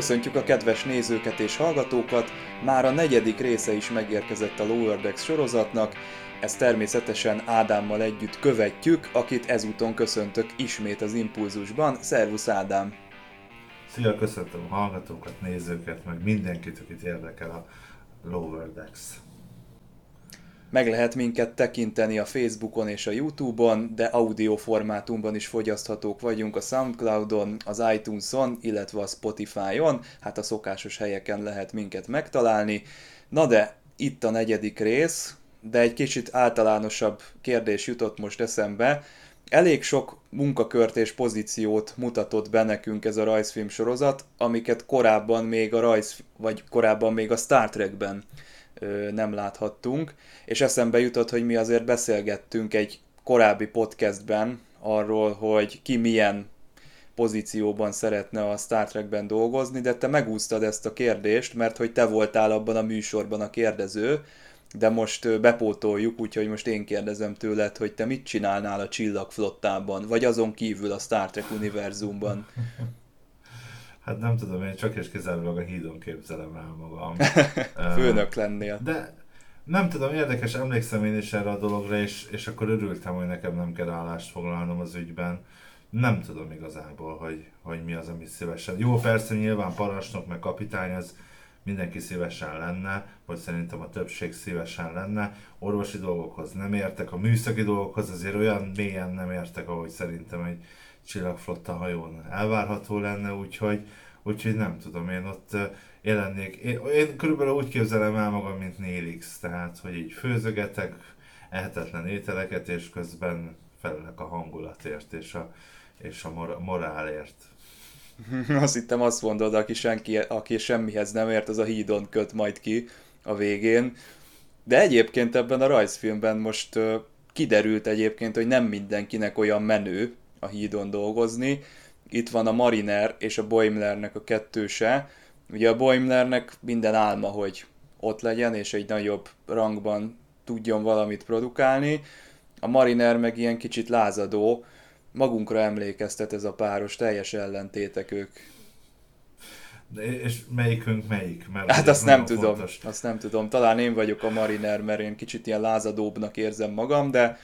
Köszöntjük a kedves nézőket és hallgatókat, már a negyedik része is megérkezett a Lower Decks sorozatnak, ezt természetesen Ádámmal együtt követjük, akit ezúton köszöntök ismét az Impulzusban. Szervusz Ádám! Szia, köszöntöm a hallgatókat, nézőket, meg mindenkit, akit érdekel a Lower Decks. Meg lehet minket tekinteni a Facebookon és a Youtube-on, de audio formátumban is fogyaszthatók vagyunk a Soundcloudon, az iTunes-on, illetve a Spotify-on, hát a szokásos helyeken lehet minket megtalálni. Na de, itt a negyedik rész, de egy kicsit általánosabb kérdés jutott most eszembe. Elég sok munkakört és pozíciót mutatott be nekünk ez a rajzfilm sorozat, amiket korábban még a rajz, vagy korábban még a Star Trekben nem láthattunk, és eszembe jutott, hogy mi azért beszélgettünk egy korábbi podcastben arról, hogy ki milyen pozícióban szeretne a Star Trekben dolgozni, de te megúsztad ezt a kérdést, mert hogy te voltál abban a műsorban a kérdező, de most bepótoljuk, úgyhogy most én kérdezem tőled, hogy te mit csinálnál a csillagflottában, vagy azon kívül a Star Trek univerzumban. Hát nem tudom, én csak és kizárólag a hídon képzelem el magam. Főnök lennél. De nem tudom, érdekes, emlékszem én is erre a dologra, és, és akkor örültem, hogy nekem nem kell állást foglalnom az ügyben. Nem tudom igazából, hogy, hogy mi az, amit szívesen. Jó, persze nyilván parancsnok, meg kapitány, az mindenki szívesen lenne, vagy szerintem a többség szívesen lenne. Orvosi dolgokhoz nem értek, a műszaki dolgokhoz azért olyan mélyen nem értek, ahogy szerintem egy csillagflotta hajón elvárható lenne, úgyhogy, úgyhogy nem tudom, én ott jelennék. Én, én körülbelül úgy képzelem el magam, mint Nélix, tehát, hogy így főzögetek, ehetetlen ételeket, és közben felelek a hangulatért és a, és a mor- morálért. Azt hittem azt mondod, aki, senki, aki semmihez nem ért, az a hídon köt majd ki a végén. De egyébként ebben a rajzfilmben most kiderült egyébként, hogy nem mindenkinek olyan menő a hídon dolgozni. Itt van a Mariner és a Boimlernek a kettőse. Ugye a Boimlernek minden álma, hogy ott legyen, és egy nagyobb rangban tudjon valamit produkálni. A Mariner meg ilyen kicsit lázadó, magunkra emlékeztet ez a páros, teljes ellentétek ők. De és melyikünk melyik? Mert hát azt nem tudom, fontos. azt nem tudom. Talán én vagyok a Mariner, mert én kicsit ilyen lázadóbbnak érzem magam, de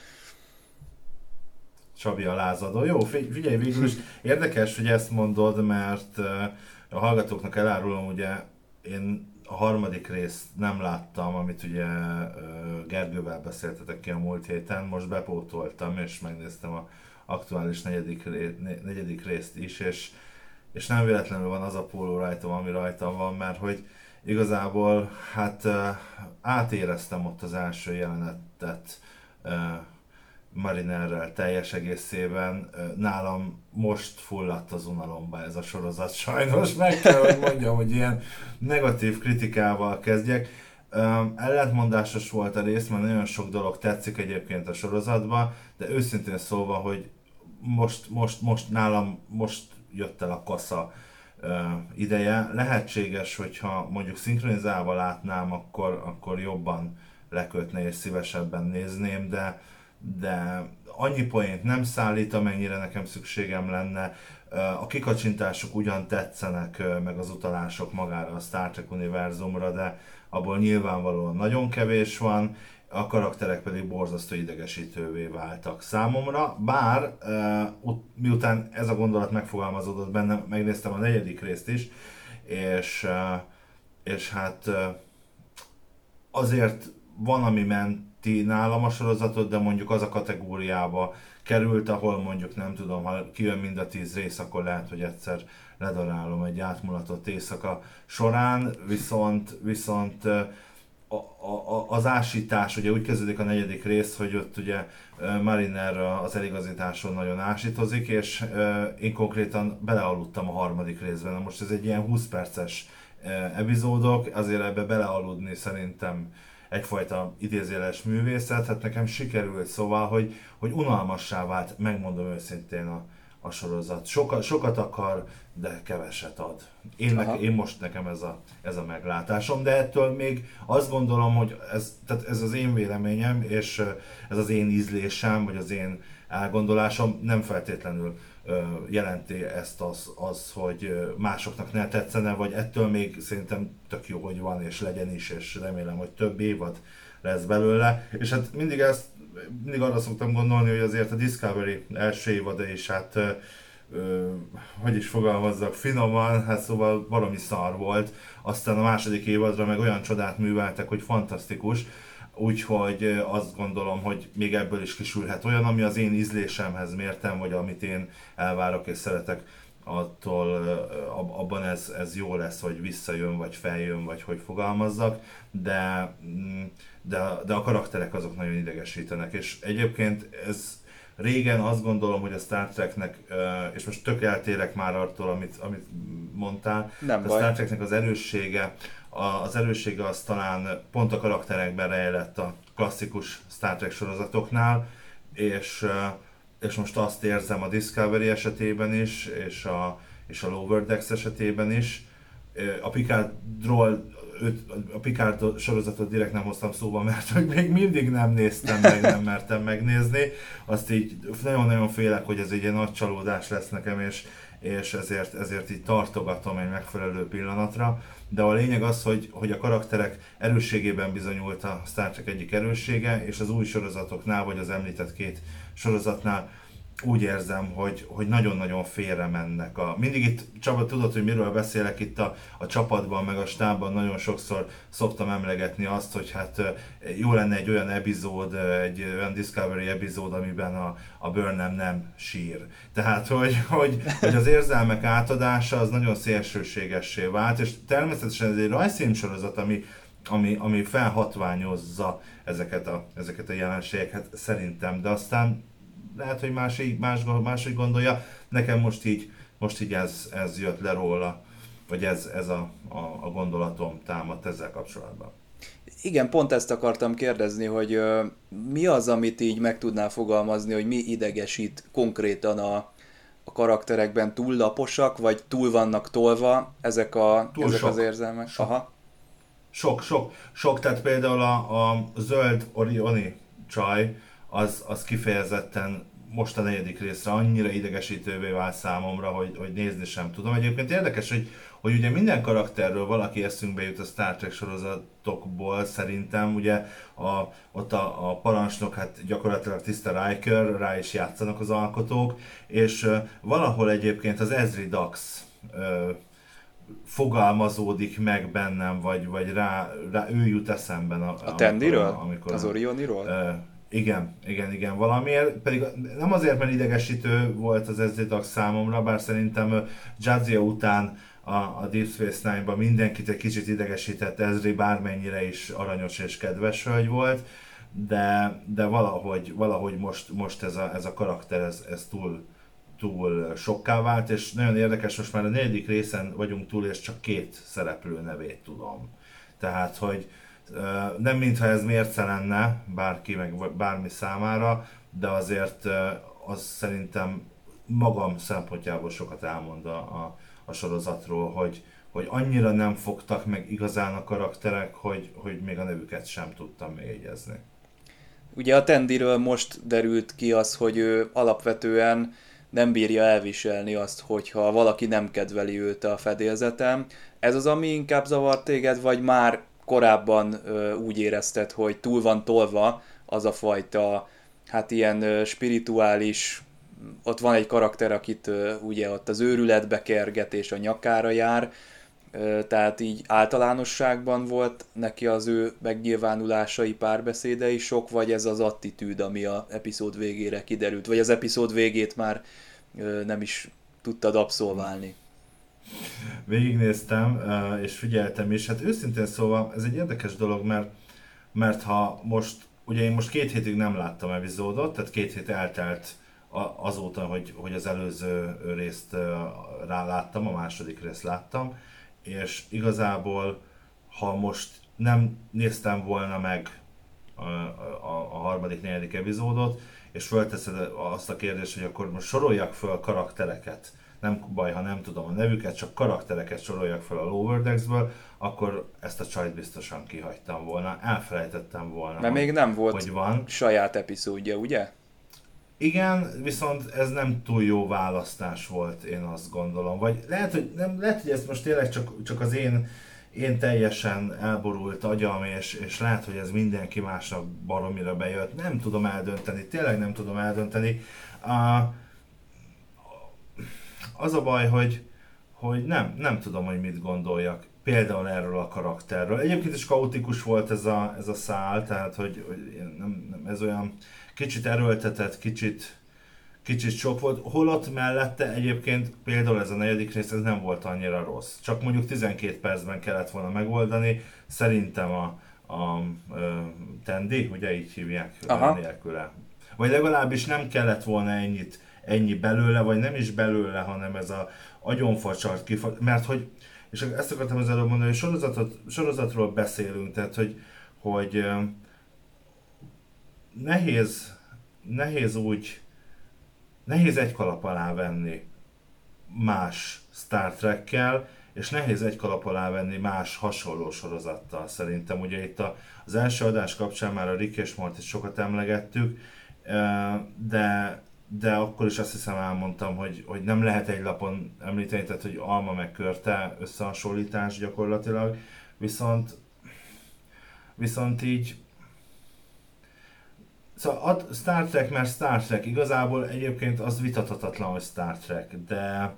Csabi a lázadó. Jó, figyelj, végül is érdekes, hogy ezt mondod, mert a hallgatóknak elárulom, ugye én a harmadik részt nem láttam, amit ugye Gergővel beszéltetek ki a múlt héten, most bepótoltam, és megnéztem a aktuális negyedik, negyedik részt is, és, és nem véletlenül van az a póló rajtam, ami rajtam van, mert hogy igazából hát átéreztem ott az első jelenetet Marinerrel teljes egészében. Nálam most fulladt az unalomba ez a sorozat sajnos, meg kell, hogy mondjam, hogy ilyen negatív kritikával kezdjek. ellentmondásos volt a rész, mert nagyon sok dolog tetszik egyébként a sorozatban, de őszintén szólva, hogy most, most, most nálam most jött el a kassa ideje. Lehetséges, hogyha mondjuk szinkronizálva látnám, akkor, akkor jobban lekötne és szívesebben nézném, de de annyi poént nem szállít, amennyire nekem szükségem lenne. A kikacsintások ugyan tetszenek, meg az utalások magára a Star Trek univerzumra, de abból nyilvánvalóan nagyon kevés van, a karakterek pedig borzasztó idegesítővé váltak számomra, bár miután ez a gondolat megfogalmazódott bennem, megnéztem a negyedik részt is, és, és hát azért van, ami ment ti nálam a sorozatot, de mondjuk az a kategóriába került, ahol mondjuk nem tudom, ha kijön mind a tíz rész, akkor lehet, hogy egyszer ledarálom egy átmulatott éjszaka során, viszont, viszont a, a, az ásítás, ugye úgy kezdődik a negyedik rész, hogy ott ugye Mariner az eligazításon nagyon ásítozik, és én konkrétan belealudtam a harmadik részben. Na most ez egy ilyen 20 perces epizódok, azért ebbe belealudni szerintem egyfajta idézéles művészet, hát nekem sikerült, szóval, hogy, hogy unalmassá vált, megmondom őszintén a, a sorozat. Sokat, sokat akar, de keveset ad. Én, ne, én most nekem ez a, ez a meglátásom, de ettől még azt gondolom, hogy ez, tehát ez az én véleményem, és ez az én ízlésem, vagy az én elgondolásom nem feltétlenül jelenti ezt az, az, hogy másoknak ne tetszene, vagy ettől még szerintem tök jó, hogy van, és legyen is, és remélem, hogy több évad lesz belőle. És hát mindig ezt, mindig arra szoktam gondolni, hogy azért a Discovery első évada is hát ö, hogy is fogalmazzak, finoman, hát szóval valami szar volt. Aztán a második évadra meg olyan csodát műveltek, hogy fantasztikus. Úgyhogy azt gondolom, hogy még ebből is kisülhet olyan, ami az én ízlésemhez mértem, vagy amit én elvárok és szeretek, attól abban ez, ez jó lesz, hogy visszajön, vagy feljön, vagy hogy fogalmazzak, de, mm, de, de a karakterek azok nagyon idegesítenek, és egyébként ez régen azt gondolom, hogy a Star Treknek, és most tök eltérek már attól, amit, amit mondtál, Nem a Star Treknek az erőssége, az erőssége az talán pont a karakterekben rejlett a klasszikus Star Trek sorozatoknál, és, és most azt érzem a Discovery esetében is, és a, és a Lower Decks esetében is. A Picardról őt, a Picard sorozatot direkt nem hoztam szóba, mert még mindig nem néztem meg, nem mertem megnézni. Azt így nagyon-nagyon félek, hogy ez egy ilyen nagy csalódás lesz nekem, és, és ezért, ezért így tartogatom egy megfelelő pillanatra. De a lényeg az, hogy, hogy a karakterek erősségében bizonyult a Star Trek egyik erőssége, és az új sorozatoknál, vagy az említett két sorozatnál úgy érzem, hogy, hogy nagyon-nagyon félre mennek. A, mindig itt, Csaba, tudod, hogy miről beszélek itt a, a csapatban, meg a stábban, nagyon sokszor szoktam emlegetni azt, hogy hát jó lenne egy olyan epizód, egy olyan Discovery epizód, amiben a, a Burnham nem sír. Tehát, hogy, hogy, hogy az érzelmek átadása az nagyon szélsőségessé vált, és természetesen ez egy rajzfilmsorozat, ami, ami, ami felhatványozza ezeket a, ezeket a jelenségeket szerintem, de aztán lehet, hogy másik, más, másik gondolja. Nekem most így, most így ez, ez jött le róla, vagy ez, ez a, a, a gondolatom támadt ezzel kapcsolatban. Igen, pont ezt akartam kérdezni, hogy ö, mi az, amit így meg tudnál fogalmazni, hogy mi idegesít konkrétan a, a karakterekben túl laposak, vagy túl vannak tolva ezek, a, túl ezek sok. az érzelmek? Sok. Aha. Sok, sok, sok, tehát például a, a zöld Orioni csaj, az, az kifejezetten most a negyedik részre annyira idegesítővé vált számomra, hogy, hogy nézni sem tudom. Egyébként érdekes, hogy, hogy ugye minden karakterről valaki eszünkbe jut a Star Trek sorozatokból szerintem, ugye a, ott a, a parancsnok, hát gyakorlatilag tiszta Riker, rá is játszanak az alkotók, és uh, valahol egyébként az Ezri Dax uh, fogalmazódik meg bennem, vagy, vagy rá, rá ő jut eszemben. A, a Tendiről? Amikor, az Orioniról? Uh, igen, igen, igen, valamiért, pedig nem azért, mert idegesítő volt az SZ számomra, bár szerintem Jadzia után a, a Deep Space Nine-ban mindenkit egy kicsit idegesített Ezri, bármennyire is aranyos és kedves hölgy volt, de, de valahogy, valahogy most, most ez, a, ez a karakter, ez, ez túl, túl sokká vált, és nagyon érdekes, most már a negyedik részen vagyunk túl, és csak két szereplő nevét tudom. Tehát, hogy, nem mintha ez mérce lenne bárki, meg bármi számára, de azért az szerintem magam szempontjából sokat elmond a, a, a sorozatról, hogy, hogy annyira nem fogtak meg igazán a karakterek, hogy, hogy még a nevüket sem tudtam megjegyezni. Ugye a Tendiről most derült ki az, hogy ő alapvetően nem bírja elviselni azt, hogyha valaki nem kedveli őt a fedélzetem. Ez az, ami inkább zavart téged, vagy már korábban úgy érezted, hogy túl van tolva az a fajta, hát ilyen spirituális, ott van egy karakter, akit ugye ott az őrületbe kerget és a nyakára jár, tehát így általánosságban volt neki az ő megnyilvánulásai, párbeszédei sok, vagy ez az attitűd, ami a epizód végére kiderült, vagy az epizód végét már nem is tudtad abszolválni végignéztem, és figyeltem is. Hát őszintén szóval ez egy érdekes dolog, mert, mert ha most, ugye én most két hétig nem láttam epizódot, tehát két hét eltelt azóta, hogy, hogy az előző részt ráláttam, a második részt láttam, és igazából, ha most nem néztem volna meg a, a, a harmadik, negyedik epizódot, és fölteszed azt a kérdést, hogy akkor most soroljak föl karaktereket, nem baj, ha nem tudom a nevüket, csak karaktereket soroljak fel a Lower Decks-ből, akkor ezt a csajt biztosan kihagytam volna, elfelejtettem volna. Mert még nem volt hogy van. saját epizódja, ugye? Igen, viszont ez nem túl jó választás volt, én azt gondolom. Vagy lehet, hogy, nem, lehet, hogy ez most tényleg csak, csak az én, én teljesen elborult agyam, és, és lehet, hogy ez mindenki másnak baromira bejött. Nem tudom eldönteni, tényleg nem tudom eldönteni. Uh, az a baj, hogy, hogy nem, nem tudom, hogy mit gondoljak például erről a karakterről. Egyébként is kaotikus volt ez a, ez a szál, tehát hogy, hogy nem, nem, ez olyan kicsit erőltetett, kicsit, kicsit sok volt. Holott mellette egyébként például ez a negyedik rész ez nem volt annyira rossz. Csak mondjuk 12 percben kellett volna megoldani. Szerintem a, a, a Tendi, ugye így hívják Aha. nélküle. Vagy legalábbis nem kellett volna ennyit, ennyi belőle, vagy nem is belőle, hanem ez a agyonfacsart kifat, mert hogy, és ezt akartam az előbb mondani, hogy sorozatot, sorozatról beszélünk, tehát hogy, hogy nehéz, nehéz úgy, nehéz egy kalap alá venni más Star Trekkel, és nehéz egy kalap alá venni más hasonló sorozattal szerintem. Ugye itt a, az első adás kapcsán már a Rick és Morty sokat emlegettük, de, de akkor is azt hiszem elmondtam, hogy, hogy nem lehet egy lapon említeni, tehát hogy alma meg körte összehasonlítás gyakorlatilag, viszont viszont így Szóval ad Star Trek, mert Star Trek. Igazából egyébként az vitathatatlan, hogy Star Trek, de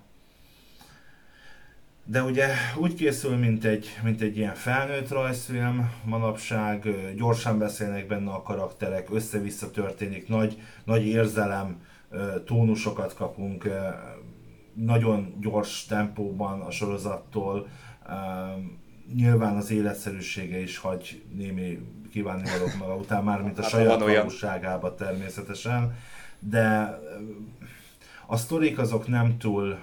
de ugye úgy készül, mint egy, mint egy ilyen felnőtt rajzfilm, manapság gyorsan beszélnek benne a karakterek, össze-vissza történik, nagy, nagy érzelem, tónusokat kapunk, nagyon gyors tempóban a sorozattól, nyilván az életszerűsége is hagy némi kívánni valók maga után, már mint a hát, saját valóságába természetesen, de a sztorik azok nem túl,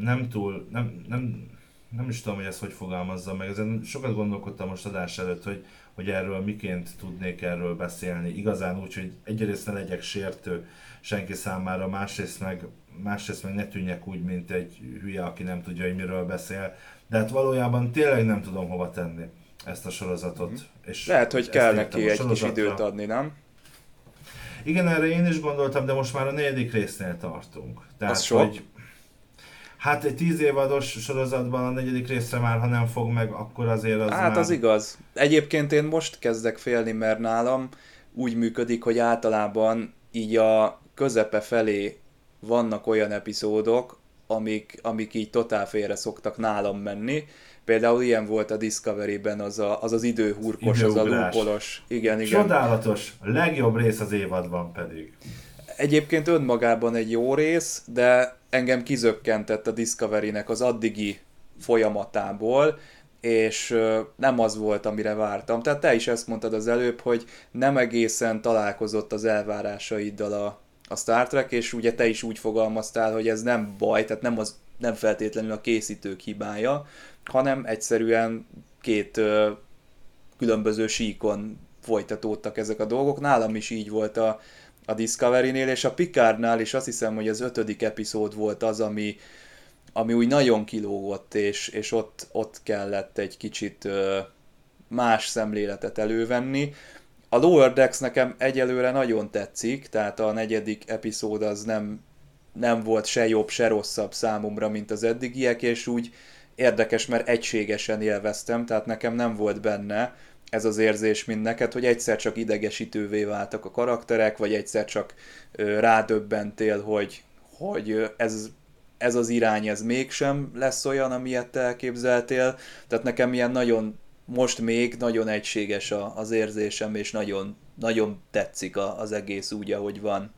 nem túl, nem, nem, nem is tudom, hogy ezt hogy fogalmazzam meg, ezen sokat gondolkodtam most adás előtt, hogy, hogy erről miként tudnék erről beszélni. Igazán úgy, hogy egyrészt ne legyek sértő senki számára, másrészt meg, másrészt meg ne tűnjek úgy, mint egy hülye, aki nem tudja, hogy miről beszél. De hát valójában tényleg nem tudom hova tenni ezt a sorozatot. Mm. És Lehet, hogy kell neki egy kis időt adni, nem? Igen, erre én is gondoltam, de most már a negyedik résznél tartunk. Tehát, az sok? Hogy, hát egy tíz évados sorozatban a negyedik részre már, ha nem fog meg, akkor azért az Hát már... az igaz. Egyébként én most kezdek félni, mert nálam úgy működik, hogy általában így a közepe felé vannak olyan epizódok, amik, amik így totál félre szoktak nálam menni, Például ilyen volt a Discovery-ben az a, az, az időhurkos, az a lúpolos. Igen, igen. Csodálatos, a legjobb rész az évadban pedig. Egyébként önmagában egy jó rész, de engem kizökkentett a Discovery-nek az addigi folyamatából, és nem az volt, amire vártam. Tehát te is ezt mondtad az előbb, hogy nem egészen találkozott az elvárásaiddal a, a Star Trek, és ugye te is úgy fogalmaztál, hogy ez nem baj, tehát nem, az, nem feltétlenül a készítők hibája, hanem egyszerűen két ö, különböző síkon folytatódtak ezek a dolgok. Nálam is így volt a, a Discovery-nél, és a Picardnál is azt hiszem, hogy az ötödik epizód volt az, ami, ami úgy nagyon kilógott, és, és ott, ott kellett egy kicsit más szemléletet elővenni. A Lower Decks nekem egyelőre nagyon tetszik, tehát a negyedik epizód az nem, nem volt se jobb, se rosszabb számomra, mint az eddigiek, és úgy érdekes, mert egységesen élveztem, tehát nekem nem volt benne ez az érzés, mint neked, hogy egyszer csak idegesítővé váltak a karakterek, vagy egyszer csak rádöbbentél, hogy, hogy ez, ez az irány, ez mégsem lesz olyan, amilyet te elképzeltél. Tehát nekem ilyen nagyon, most még nagyon egységes az érzésem, és nagyon, nagyon tetszik az egész úgy, ahogy van.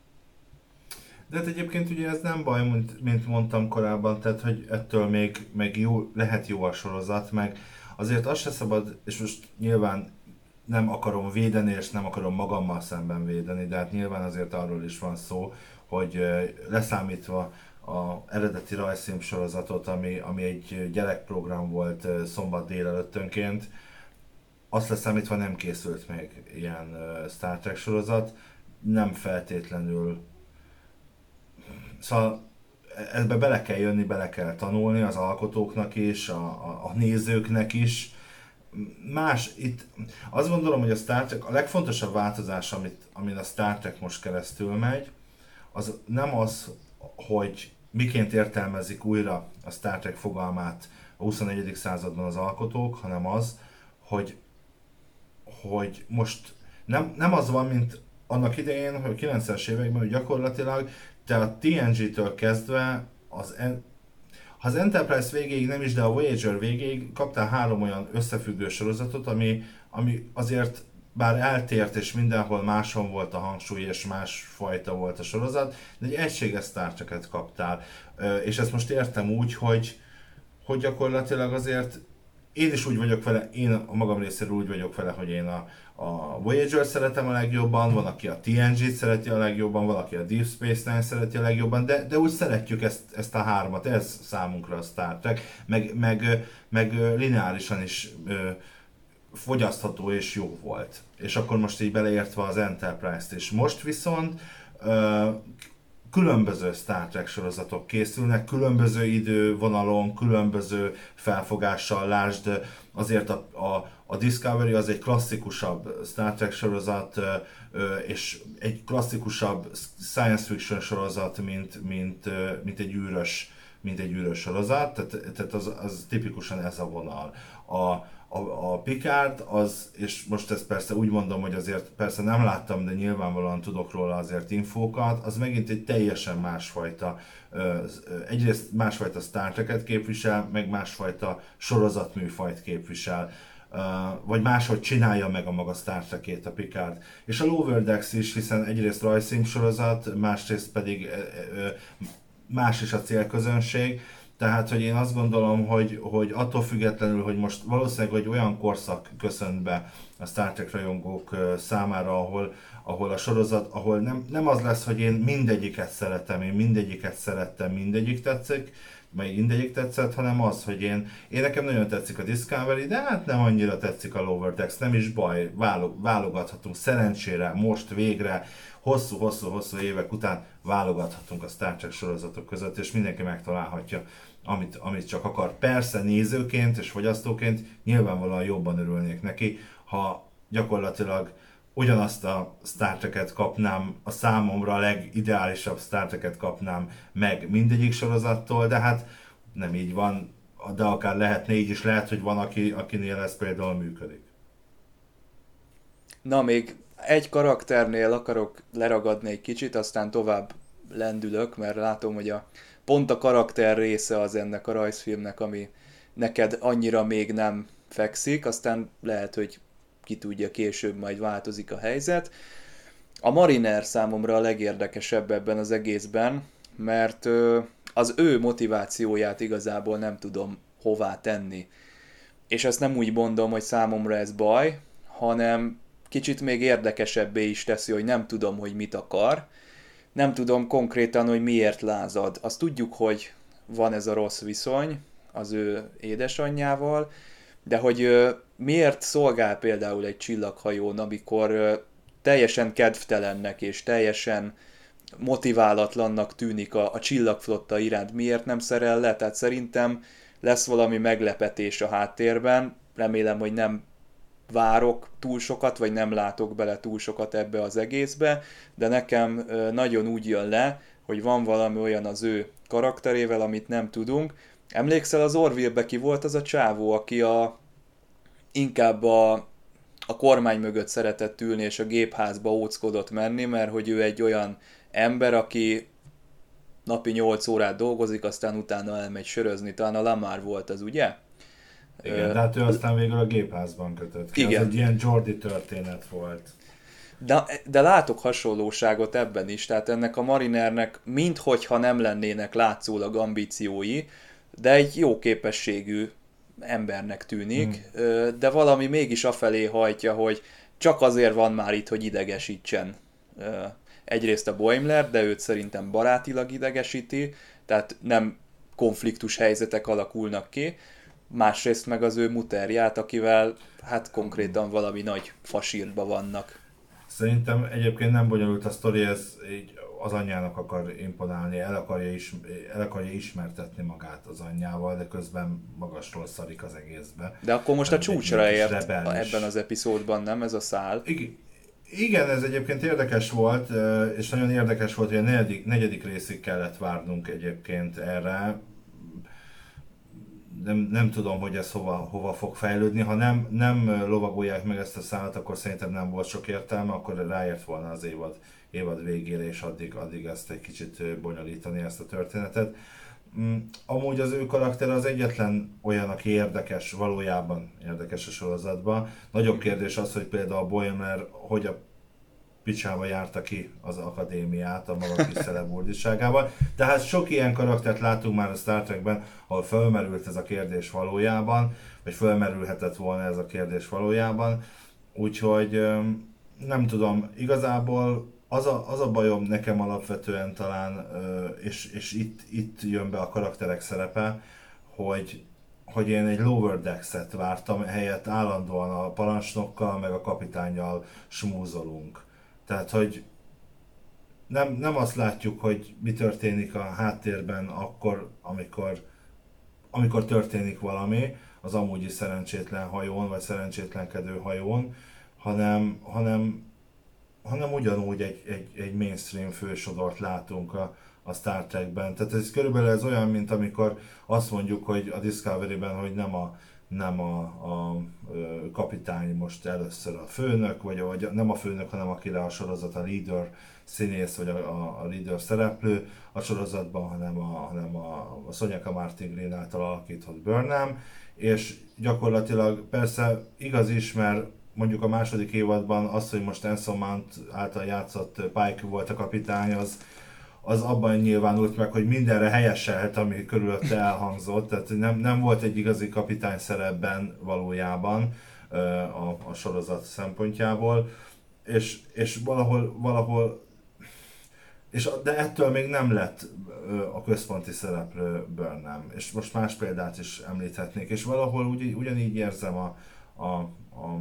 De hát egyébként ugye ez nem baj, mint, mint mondtam korábban, tehát hogy ettől még, még jó, lehet jó a sorozat, meg azért azt se szabad, és most nyilván nem akarom védeni, és nem akarom magammal szemben védeni, de hát nyilván azért arról is van szó, hogy leszámítva a eredeti rajzfilm sorozatot, ami, ami egy gyerekprogram volt szombat délelőttönként, azt leszámítva nem készült még ilyen Star Trek sorozat, nem feltétlenül. Szóval ebbe bele kell jönni, bele kell tanulni az alkotóknak is, a, a, a nézőknek is. Más, itt azt gondolom, hogy a Star Trek, a legfontosabb változás, amit, amin a Star Trek most keresztül megy, az nem az, hogy miként értelmezik újra a Star Trek fogalmát a 21. században az alkotók, hanem az, hogy, hogy most nem, nem az van, mint annak idején, hogy a 90-es években, hogy gyakorlatilag te a TNG-től kezdve az en- ha az Enterprise végéig nem is, de a Voyager végéig kaptál három olyan összefüggő sorozatot, ami, ami azért bár eltért és mindenhol máson volt a hangsúly és másfajta volt a sorozat, de egy egységes Star kaptál. És ezt most értem úgy, hogy, hogy gyakorlatilag azért én is úgy vagyok vele, én a magam részéről úgy vagyok vele, hogy én a, a Voyager szeretem a legjobban, van, aki a TNG-t szereti a legjobban, valaki a Deep Space Nine szereti a legjobban, de, de úgy szeretjük ezt, ezt a hármat, ez számunkra a Star Trek, meg, meg, meg lineárisan is ö, fogyasztható és jó volt. És akkor most így beleértve az Enterprise-t is. Most viszont ö, különböző Star Trek sorozatok készülnek, különböző idővonalon, különböző felfogással, lásd azért a, a, a Discovery az egy klasszikusabb Star Trek sorozat, és egy klasszikusabb science fiction sorozat, mint, mint, mint egy űrös mint egy űrös sorozat, tehát, tehát az, az tipikusan ez a vonal. A, a, a Picard az, és most ezt persze úgy mondom, hogy azért persze nem láttam, de nyilvánvalóan tudok róla azért infókat, az megint egy teljesen másfajta, egyrészt másfajta Star Trek-et képvisel, meg másfajta sorozatműfajt képvisel vagy máshogy csinálja meg a maga Star Trek-ét a Picard. És a Lower Decks is, hiszen egyrészt rajzszín sorozat, másrészt pedig más is a célközönség, tehát, hogy én azt gondolom, hogy, hogy attól függetlenül, hogy most valószínűleg hogy olyan korszak köszönt be a Star Trek rajongók számára, ahol, ahol a sorozat, ahol nem, nem az lesz, hogy én mindegyiket szeretem, én mindegyiket szerettem, mindegyik tetszik, mely mindegyik tetszett, hanem az, hogy én, én nekem nagyon tetszik a Discovery, de hát nem annyira tetszik a Lower Decks, nem is baj, válog, válogathatunk szerencsére, most végre, hosszú-hosszú-hosszú évek után válogathatunk a Star Trek sorozatok között, és mindenki megtalálhatja, amit, amit csak akar. Persze nézőként és fogyasztóként nyilvánvalóan jobban örülnék neki, ha gyakorlatilag ugyanazt a Star Trek-et kapnám, a számomra a legideálisabb Star Trek-et kapnám meg mindegyik sorozattól, de hát nem így van, de akár lehetne így is, lehet, hogy van, aki, akinél ez például működik. Na, még egy karakternél akarok leragadni egy kicsit, aztán tovább lendülök, mert látom, hogy a pont a karakter része az ennek a rajzfilmnek, ami neked annyira még nem fekszik, aztán lehet, hogy ki tudja, később majd változik a helyzet. A Mariner számomra a legérdekesebb ebben az egészben, mert az ő motivációját igazából nem tudom hová tenni. És ezt nem úgy mondom, hogy számomra ez baj, hanem kicsit még érdekesebbé is teszi, hogy nem tudom, hogy mit akar. Nem tudom konkrétan, hogy miért lázad. Azt tudjuk, hogy van ez a rossz viszony az ő édesanyjával, de hogy miért szolgál például egy csillaghajón, amikor teljesen kedvtelennek és teljesen motiválatlannak tűnik a, a csillagflotta iránt, miért nem szerel le? Tehát szerintem lesz valami meglepetés a háttérben, remélem, hogy nem várok túl sokat, vagy nem látok bele túl sokat ebbe az egészbe, de nekem nagyon úgy jön le, hogy van valami olyan az ő karakterével, amit nem tudunk. Emlékszel, az Orville ki volt az a csávó, aki a, inkább a, a kormány mögött szeretett ülni, és a gépházba óckodott menni, mert hogy ő egy olyan ember, aki napi 8 órát dolgozik, aztán utána elmegy sörözni, talán a Lamar volt az, ugye? Igen, de hát ő aztán végül a gépházban kötött ki. Igen. Ez egy ilyen Jordi történet volt. De, de látok hasonlóságot ebben is, tehát ennek a Marinernek minthogyha nem lennének látszólag ambíciói, de egy jó képességű embernek tűnik, hmm. de valami mégis afelé hajtja, hogy csak azért van már itt, hogy idegesítsen egyrészt a Boimler, de őt szerintem barátilag idegesíti, tehát nem konfliktus helyzetek alakulnak ki, másrészt meg az ő muterját, akivel hát konkrétan valami nagy fasírba vannak. Szerintem egyébként nem bonyolult a sztori, ez így az anyjának akar imponálni, el akarja, is, el akarja ismertetni magát az anyjával, de közben magasról szarik az egészbe. De akkor most a csúcsra ért ebben az epizódban, nem ez a szál? Igen, igen, ez egyébként érdekes volt, és nagyon érdekes volt, hogy a negyedik, negyedik részig kellett várnunk egyébként erre. Nem, nem tudom, hogy ez hova, hova fog fejlődni. Ha nem, nem lovagolják meg ezt a szállat, akkor szerintem nem volt sok értelme, akkor ráért volna az évad, évad végére, és addig, addig ezt egy kicsit bonyolítani ezt a történetet. Mm, amúgy az ő karakter az egyetlen olyan, aki érdekes, valójában érdekes a sorozatban. Nagyobb kérdés az, hogy például a Boimler hogy a picsába járta ki az akadémiát a maga kis celeburdiságával. Tehát sok ilyen karaktert látunk már a Star Trekben, ahol fölmerült ez a kérdés valójában, vagy fölmerülhetett volna ez a kérdés valójában. Úgyhogy nem tudom, igazából az a, az a bajom nekem alapvetően talán, és, és itt, itt jön be a karakterek szerepe, hogy, hogy én egy Lower Decks-et vártam, helyett állandóan a parancsnokkal, meg a kapitányjal smúzolunk. Tehát, hogy nem, nem azt látjuk, hogy mi történik a háttérben akkor, amikor, amikor történik valami az amúgyi szerencsétlen hajón, vagy szerencsétlenkedő hajón, hanem, hanem hanem ugyanúgy egy, egy, egy mainstream fősodort látunk a, a Star Trekben. Tehát ez körülbelül ez olyan, mint amikor azt mondjuk, hogy a Discovery-ben, hogy nem a, nem a, a, kapitány most először a főnök, vagy, vagy nem a főnök, hanem akire a sorozat a leader színész, vagy a, a, a leader szereplő a sorozatban, hanem a, hanem a, a Sonyaka Martin Green által alakított Burnham, és gyakorlatilag persze igaz is, mert mondjuk a második évadban az, hogy most Anson Mount által játszott Pike volt a kapitány, az, az abban nyilvánult meg, hogy mindenre helyeselhet, ami körülötte elhangzott, tehát nem, nem volt egy igazi kapitány szerepben valójában a, a sorozat szempontjából, és, és valahol, valahol és, de ettől még nem lett a központi szereplő Burnham, és most más példát is említhetnék, és valahol ugy, ugyanígy érzem a, a, a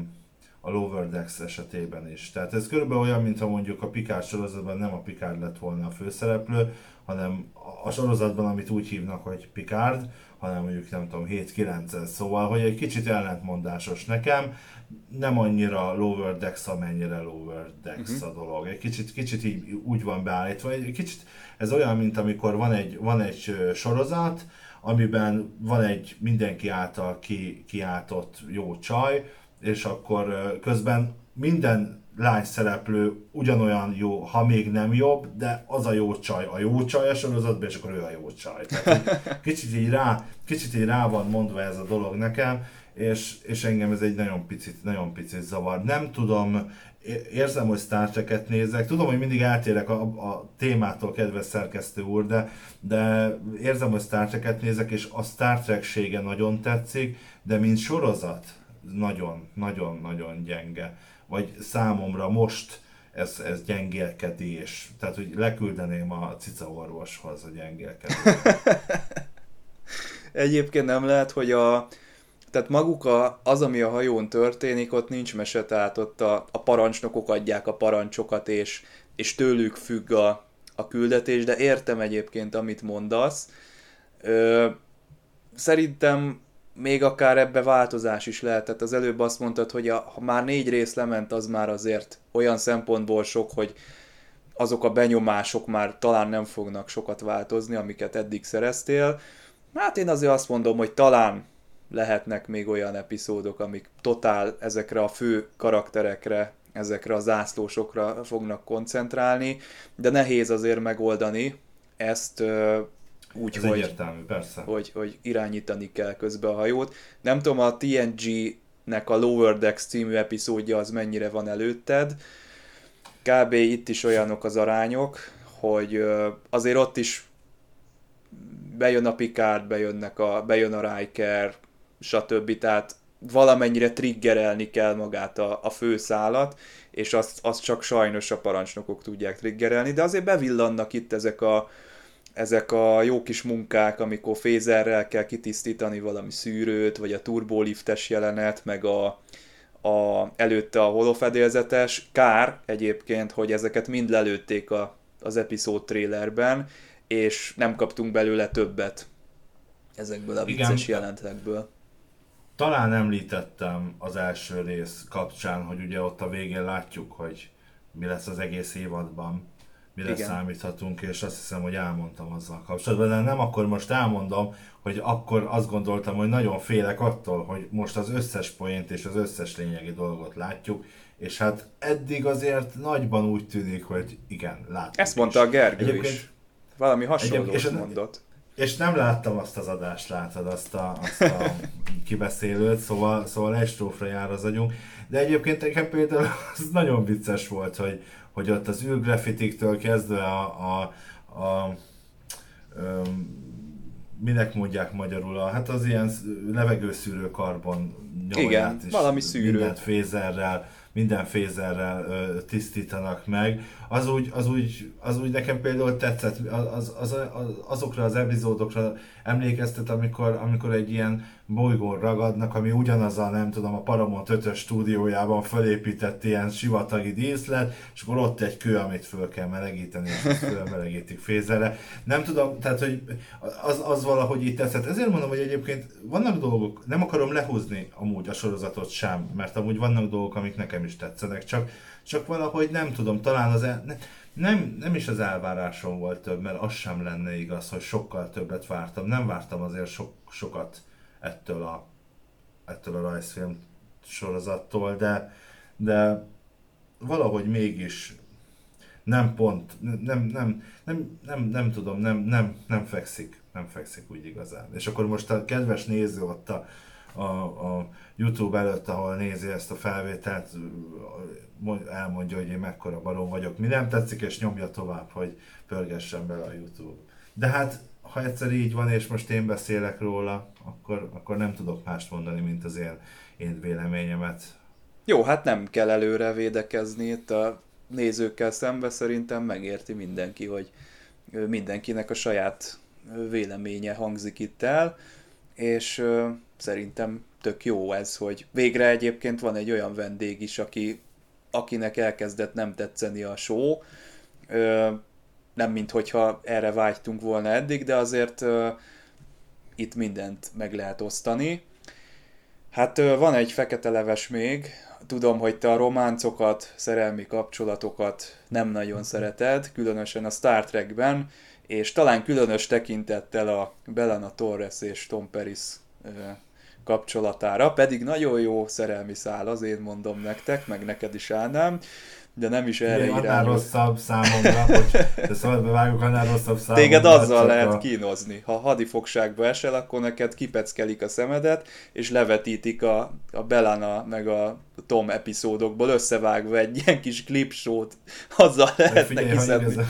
a Lower Decks esetében is. Tehát ez körülbelül olyan, mintha mondjuk a Picard sorozatban nem a Picard lett volna a főszereplő, hanem a sorozatban, amit úgy hívnak, hogy Picard, hanem mondjuk nem tudom, 7-9 szóval, hogy egy kicsit ellentmondásos nekem, nem annyira Lower Decks, amennyire Lower Decks uh-huh. a dolog. Egy kicsit, kicsit így úgy van beállítva, egy kicsit ez olyan, mint amikor van egy, van egy sorozat, amiben van egy mindenki által ki, kiáltott jó csaj, és akkor közben minden lány szereplő ugyanolyan jó, ha még nem jobb, de az a jó csaj, a jó csaj a sorozatban, és akkor ő a jó csaj. Tehát, kicsit így rá, kicsit így rá van mondva ez a dolog nekem, és, és engem ez egy nagyon picit, nagyon picit zavar. Nem tudom, érzem, hogy Star Trek-et nézek, tudom, hogy mindig eltérek a, a témától, kedves szerkesztő úr, de, de érzem, hogy Star Trek-et nézek, és a Star Trek-sége nagyon tetszik, de mint sorozat, nagyon-nagyon-nagyon gyenge. Vagy számomra most ez, ez gyengélkedés. Tehát, hogy leküldeném a cica orvoshoz a gyengélkedés. Egyébként nem lehet, hogy a, tehát maguk a, az, ami a hajón történik, ott nincs mese, tehát ott a, a parancsnokok adják a parancsokat, és, és tőlük függ a, a küldetés, de értem egyébként, amit mondasz. Ö, szerintem még akár ebbe változás is lehetett. Az előbb azt mondtad, hogy a, ha már négy rész lement, az már azért olyan szempontból sok, hogy azok a benyomások már talán nem fognak sokat változni, amiket eddig szereztél. Hát én azért azt mondom, hogy talán lehetnek még olyan epizódok, amik totál ezekre a fő karakterekre, ezekre a zászlósokra fognak koncentrálni, de nehéz azért megoldani ezt úgy, Ez hogy, egyértelmű, persze. Hogy, hogy irányítani kell közben a hajót. Nem tudom, a TNG-nek a Lower Decks című epizódja az mennyire van előtted. Kb. itt is olyanok az arányok, hogy azért ott is bejön a Picard, bejönnek a, bejön a Riker, stb. Tehát valamennyire triggerelni kell magát a, a főszálat, és azt, azt csak sajnos a parancsnokok tudják triggerelni, de azért bevillannak itt ezek a, ezek a jó kis munkák, amikor fézerrel kell kitisztítani valami szűrőt, vagy a turboliftes jelenet, meg a, a, előtte a holofedélzetes. Kár egyébként, hogy ezeket mind lelőtték a, az epizód trailerben, és nem kaptunk belőle többet ezekből a vicces Igen. jelentekből. Talán említettem az első rész kapcsán, hogy ugye ott a végén látjuk, hogy mi lesz az egész évadban, mire Igen. számíthatunk, és azt hiszem, hogy elmondtam azzal kapcsolatban, de nem akkor most elmondom, hogy akkor azt gondoltam, hogy nagyon félek attól, hogy most az összes poént és az összes lényegi dolgot látjuk, és hát eddig azért nagyban úgy tűnik, hogy igen, látjuk Ezt mondta is. a Gergő Egyébként, is. Valami hasonlót és mondott. És nem láttam azt az adást, látod, azt a, azt a kibeszélőt, szóval, szóval egy strófra jár az agyunk. De egyébként nekem például az nagyon vicces volt, hogy, hogy ott az űrgrafitiktől kezdve a, a, a, a minek mondják magyarul, a, hát az ilyen levegőszűrő karbon Igen, is valami szűrő. Mindent fézerrel, minden fézerrel ö, tisztítanak meg. Az úgy, az, úgy, az úgy nekem például tetszett, az, az, az, azokra az epizódokra emlékeztet, amikor, amikor egy ilyen bolygón ragadnak, ami ugyanaz nem tudom, a Paramount 5 stúdiójában felépített ilyen sivatagi díszlet, és akkor ott egy kő, amit föl kell melegíteni, és fölmelegítik fézerre. Nem tudom, tehát, hogy az, az valahogy itt tetszett. Ezért mondom, hogy egyébként vannak dolgok, nem akarom lehúzni amúgy a sorozatot sem, mert amúgy vannak dolgok, amik nekem is tetszenek, csak, csak valahogy nem tudom, talán az el, nem, nem is az elvárásom volt több, mert az sem lenne igaz, hogy sokkal többet vártam. Nem vártam azért sok, sokat ettől a, ettől a rajzfilm sorozattól, de, de valahogy mégis nem pont, nem, nem, nem, nem, nem tudom, nem, nem, nem fekszik, nem fekszik úgy igazán. És akkor most a kedves néző ott a, a, a YouTube előtt, ahol nézi ezt a felvételt, elmondja, hogy én mekkora barom vagyok, mi nem tetszik, és nyomja tovább, hogy pörgessen bele a YouTube. De hát ha egyszer így van, és most én beszélek róla, akkor, akkor nem tudok mást mondani, mint az én, én véleményemet. Jó, hát nem kell előre védekezni itt a nézőkkel szembe, szerintem megérti mindenki, hogy mindenkinek a saját véleménye hangzik itt el, és szerintem tök jó ez, hogy végre egyébként van egy olyan vendég is, aki, akinek elkezdett nem tetszeni a show, nem mint hogyha erre vágytunk volna eddig, de azért itt mindent meg lehet osztani. Hát van egy fekete leves még, tudom, hogy te a románcokat, szerelmi kapcsolatokat nem nagyon szereted, különösen a Star Trekben, és talán különös tekintettel a Belana Torres és Tom Paris uh, kapcsolatára, pedig nagyon jó szerelmi szál, az én mondom nektek, meg neked is állnám de nem is erre irányul. Annál rosszabb számomra, hogy de szabad bevágok, annál rosszabb számomra. Téged azzal lehet a... kínozni. Ha hadifogságba esel, akkor neked kipeckelik a szemedet, és levetítik a, a Belana meg a Tom epizódokból összevágva egy ilyen kis klipsót. Azzal lehet neki szedni.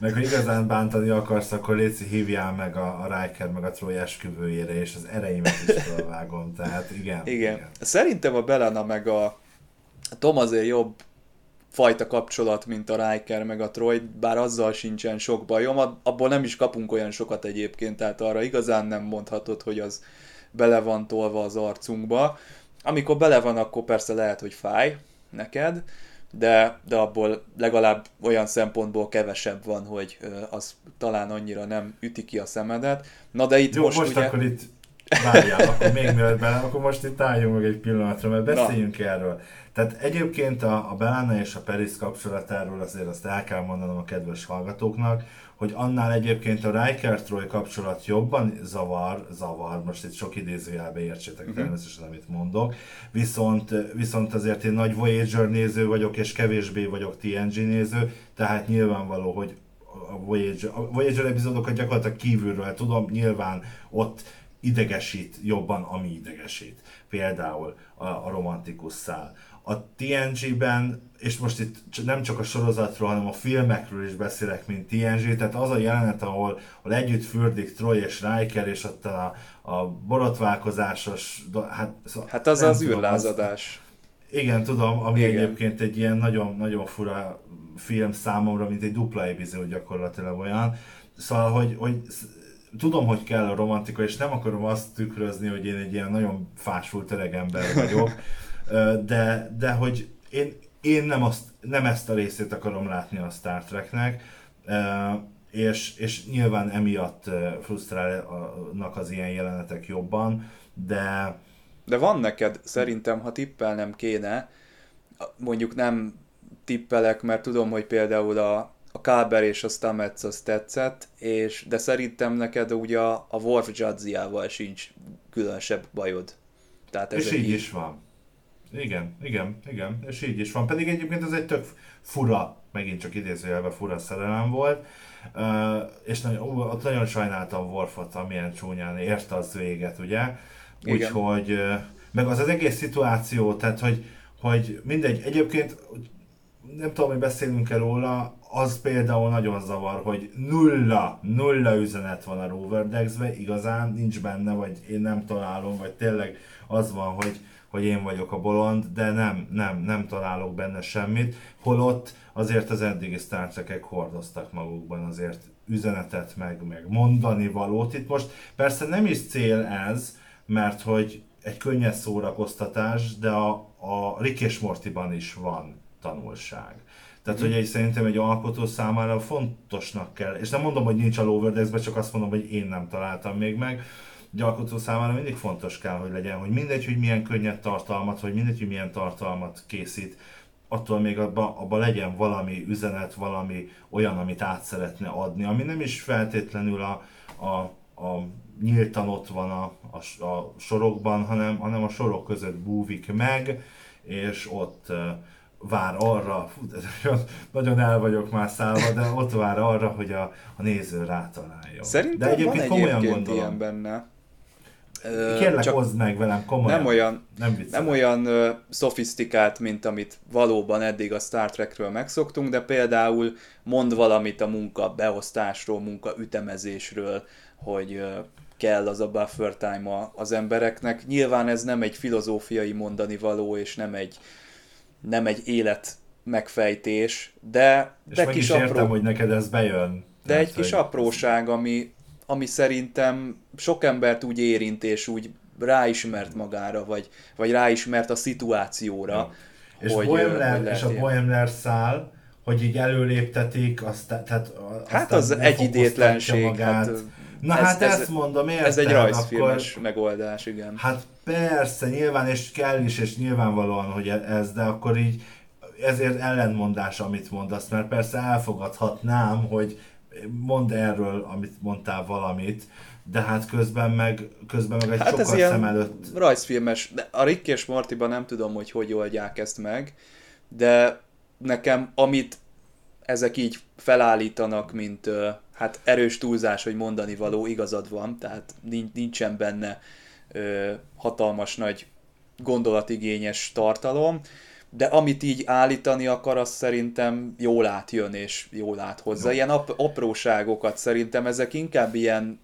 Meg ha igazán bántani akarsz, akkor Léci hívjál meg a, a Riker meg a Troy esküvőjére, és az ereimet is felvágom. Tehát igen, igen. igen. Szerintem a Belana meg a Tom azért jobb fajta kapcsolat, mint a Riker meg a Troy, bár azzal sincsen sok bajom, abból nem is kapunk olyan sokat egyébként, tehát arra igazán nem mondhatod, hogy az bele van tolva az arcunkba. Amikor bele van, akkor persze lehet, hogy fáj neked, de, de abból legalább olyan szempontból kevesebb van, hogy az talán annyira nem üti ki a szemedet. Na de itt Jó, most, most ugye... akkor itt várjál, akkor még mielőtt bele, akkor most itt álljunk meg egy pillanatra, mert beszéljünk Na. erről. Tehát egyébként a, a Belana és a Peris kapcsolatáról azért azt el kell mondanom a kedves hallgatóknak, hogy annál egyébként a Riker Troy kapcsolat jobban zavar, zavar, most itt sok idézőjelbe értsétek uh-huh. természetesen, amit mondok, viszont, viszont azért én nagy Voyager néző vagyok, és kevésbé vagyok TNG néző, tehát nyilvánvaló, hogy a Voyager, a Voyager epizódokat gyakorlatilag kívülről tudom, nyilván ott idegesít jobban, ami idegesít. Például a, a romantikus szál a TNG-ben, és most itt nem csak a sorozatról, hanem a filmekről is beszélek, mint TNG, tehát az a jelenet, ahol, ahol együtt fürdik Troy és Riker, és ott a, a borotválkozásos... Hát, szóval hát az az tudom, űrlázadás. Az, igen, tudom, ami igen. egyébként egy ilyen nagyon, nagyon fura film számomra, mint egy dupla epizód gyakorlatilag olyan. Szóval, hogy, hogy tudom, hogy kell a romantika, és nem akarom azt tükrözni, hogy én egy ilyen nagyon fásult öreg ember vagyok, de, de hogy én, én nem, azt, nem ezt a részét akarom látni a Star Treknek, és, és nyilván emiatt frusztrálnak az ilyen jelenetek jobban, de... De van neked, szerintem, ha tippelnem kéne, mondjuk nem tippelek, mert tudom, hogy például a, a Káber és a Stamets az tetszett, és, de szerintem neked ugye a, a Worf Jadziával sincs különösebb bajod. Tehát ez és így, így is van. Igen, igen, igen, és így is van. Pedig egyébként ez egy tök fura, megint csak idézőjelben fura szerelem volt, uh, és nagyon, ott nagyon sajnáltam Worfot, amilyen csúnyán érte az véget, ugye? Úgyhogy, uh, meg az az egész szituáció, tehát hogy, hogy mindegy, egyébként nem tudom, hogy beszélünk-e róla, az például nagyon zavar, hogy nulla, nulla üzenet van a Rover Dex-be, igazán nincs benne, vagy én nem találom, vagy tényleg az van, hogy, hogy én vagyok a bolond, de nem, nem, nem találok benne semmit, holott azért az eddigi Star Trek-ek hordoztak magukban azért üzenetet, meg, meg mondani valót. Itt most persze nem is cél ez, mert hogy egy könnyes szórakoztatás, de a, a Rick és Mortyban is van tanulság. Tehát, hogy egy, szerintem egy alkotó számára fontosnak kell, és nem mondom, hogy nincs a Lower csak azt mondom, hogy én nem találtam még meg, egy alkotó számára mindig fontos kell, hogy legyen, hogy mindegy, hogy milyen könnyed tartalmat, vagy mindegy, hogy milyen tartalmat készít, attól még abban abba legyen valami üzenet, valami olyan, amit át szeretne adni, ami nem is feltétlenül a, a, a nyíltan ott van a, a, a sorokban, hanem, hanem a sorok között búvik meg, és ott uh, vár arra, fú, nagyon, nagyon el vagyok már szállva, de ott vár arra, hogy a, a néző rátaláljon. Szerintem de egyébként van komolyan egyébként gondolom. ilyen benne. Kérlek, Csak hozd meg velem komolyan. Nem olyan, nem, nem olyan szofisztikált, mint amit valóban eddig a Star Trekről megszoktunk, de például mond valamit a munka beosztásról, munka ütemezésről, hogy kell az a buffer time az embereknek. Nyilván ez nem egy filozófiai mondani való, és nem egy nem egy élet megfejtés, de, és de meg kis is apró... értem, hogy neked ez bejön. De Tehát, egy kis hogy... apróság, ami, ami szerintem sok embert úgy érint, és úgy ráismert magára, vagy, vagy ráismert a szituációra. Ja. És, hogy, Boimler, hogy és a Boimler szál, hogy így előléptetik, azt, tehát Hát az egyidétlenség. Magát. Hát, Na ez, hát ez, ezt mondom, érted? Ez egy rajzfilmes akkor, megoldás, igen. Hát persze, nyilván, és kell is, és nyilvánvalóan, hogy ez, de akkor így ezért ellentmondás, amit mondasz, mert persze elfogadhatnám, hogy mond erről, amit mondtál valamit, de hát közben meg, közben meg egy hát sokat szem előtt... rajzfilmes, de a Rick és Mortyban nem tudom, hogy hogy oldják ezt meg, de nekem amit ezek így felállítanak, mint hát erős túlzás, hogy mondani való, igazad van, tehát nincsen benne hatalmas nagy gondolatigényes tartalom, de amit így állítani akar, az szerintem jól átjön és jól át hozzá. Ilyen ap- apróságokat szerintem ezek inkább ilyen,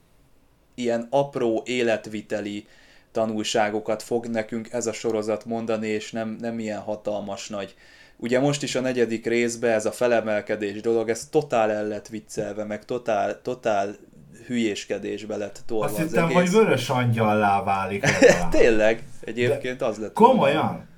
ilyen apró életviteli tanulságokat fog nekünk ez a sorozat mondani, és nem, nem ilyen hatalmas nagy Ugye most is a negyedik részben ez a felemelkedés dolog, ez totál el lett viccelve, meg totál, totál hülyéskedésbe lett tolva Azt hittem, egész. hogy vörös angyallá válik. Tényleg, egyébként De az lett. Komolyan?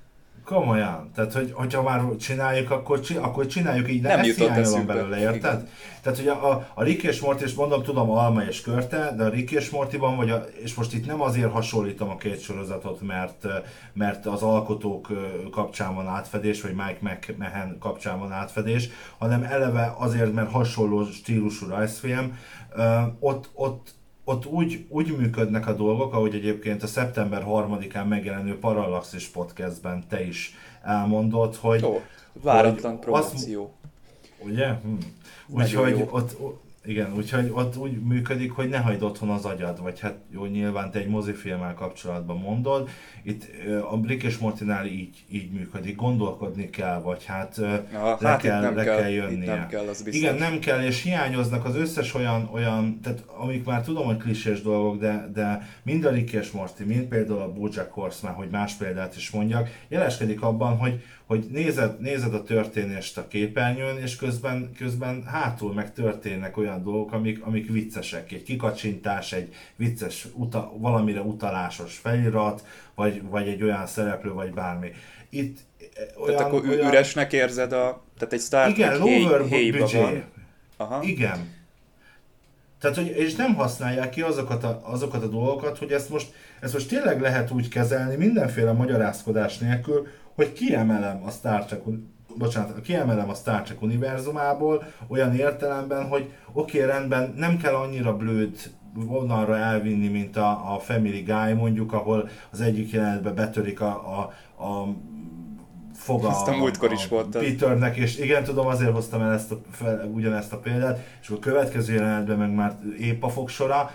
Komolyan. Tehát, hogy, hogyha már csináljuk, akkor, akkor csináljuk így, de nem ezt hiányolom belőle, érted? Igen. Tehát, hogy a, a, a Rick és Morty, és mondom, tudom, Alma és Körte, de a Rick és Mortyban, vagy a, és most itt nem azért hasonlítom a két sorozatot, mert, mert az alkotók kapcsán van átfedés, vagy Mike McMahon kapcsán van átfedés, hanem eleve azért, mert hasonló stílusú rajzfilm, ott, ott ott úgy, úgy működnek a dolgok, ahogy egyébként a szeptember 3-án megjelenő Parallaxis podcastben te is elmondod, hogy... Ó, váratlan promoció. Ugye? Hm. Úgyhogy ott, igen, úgyhogy ott úgy működik, hogy ne hagyd otthon az agyad, vagy hát jó, nyilván te egy mozifilmmel kapcsolatban mondod. Itt a Brick és Mortinál így, így működik, gondolkodni kell, vagy hát ja, le, hát kell, nem le kell, kell jönnie. nem kell, az biztos. Igen, nem kell, és hiányoznak az összes olyan, olyan tehát amik már tudom, hogy klisés dolgok, de, de mind a Rick és Morty, mind például a Bojack Horseman, hogy más példát is mondjak, jeleskedik abban, hogy, hogy nézed, nézed a történést a képernyőn, és közben, közben hátul meg történnek olyan dolgok, amik, amik viccesek. Egy kikacsintás, egy vicces, uta, valamire utalásos felirat, vagy, vagy egy olyan szereplő, vagy bármi. Itt olyan, tehát akkor olyan... üresnek érzed a... Tehát egy Star Trek Igen, héjba van. Aha. Igen. Tehát, hogy, és nem használják ki azokat a, azokat a dolgokat, hogy ezt most, ezt most tényleg lehet úgy kezelni mindenféle magyarázkodás nélkül, hogy kiemelem a Star Trek bocsánat, kiemelem a Star Trek univerzumából olyan értelemben, hogy oké, okay, rendben, nem kell annyira blőd vonalra elvinni, mint a, a Family Guy mondjuk, ahol az egyik jelenetben betörik a, a, a foga ezt a, múltkor is volt. Peternek, és igen, tudom, azért hoztam el ezt a, fel, ugyanezt a példát, és a következő jelenetben meg már épp a fogsora,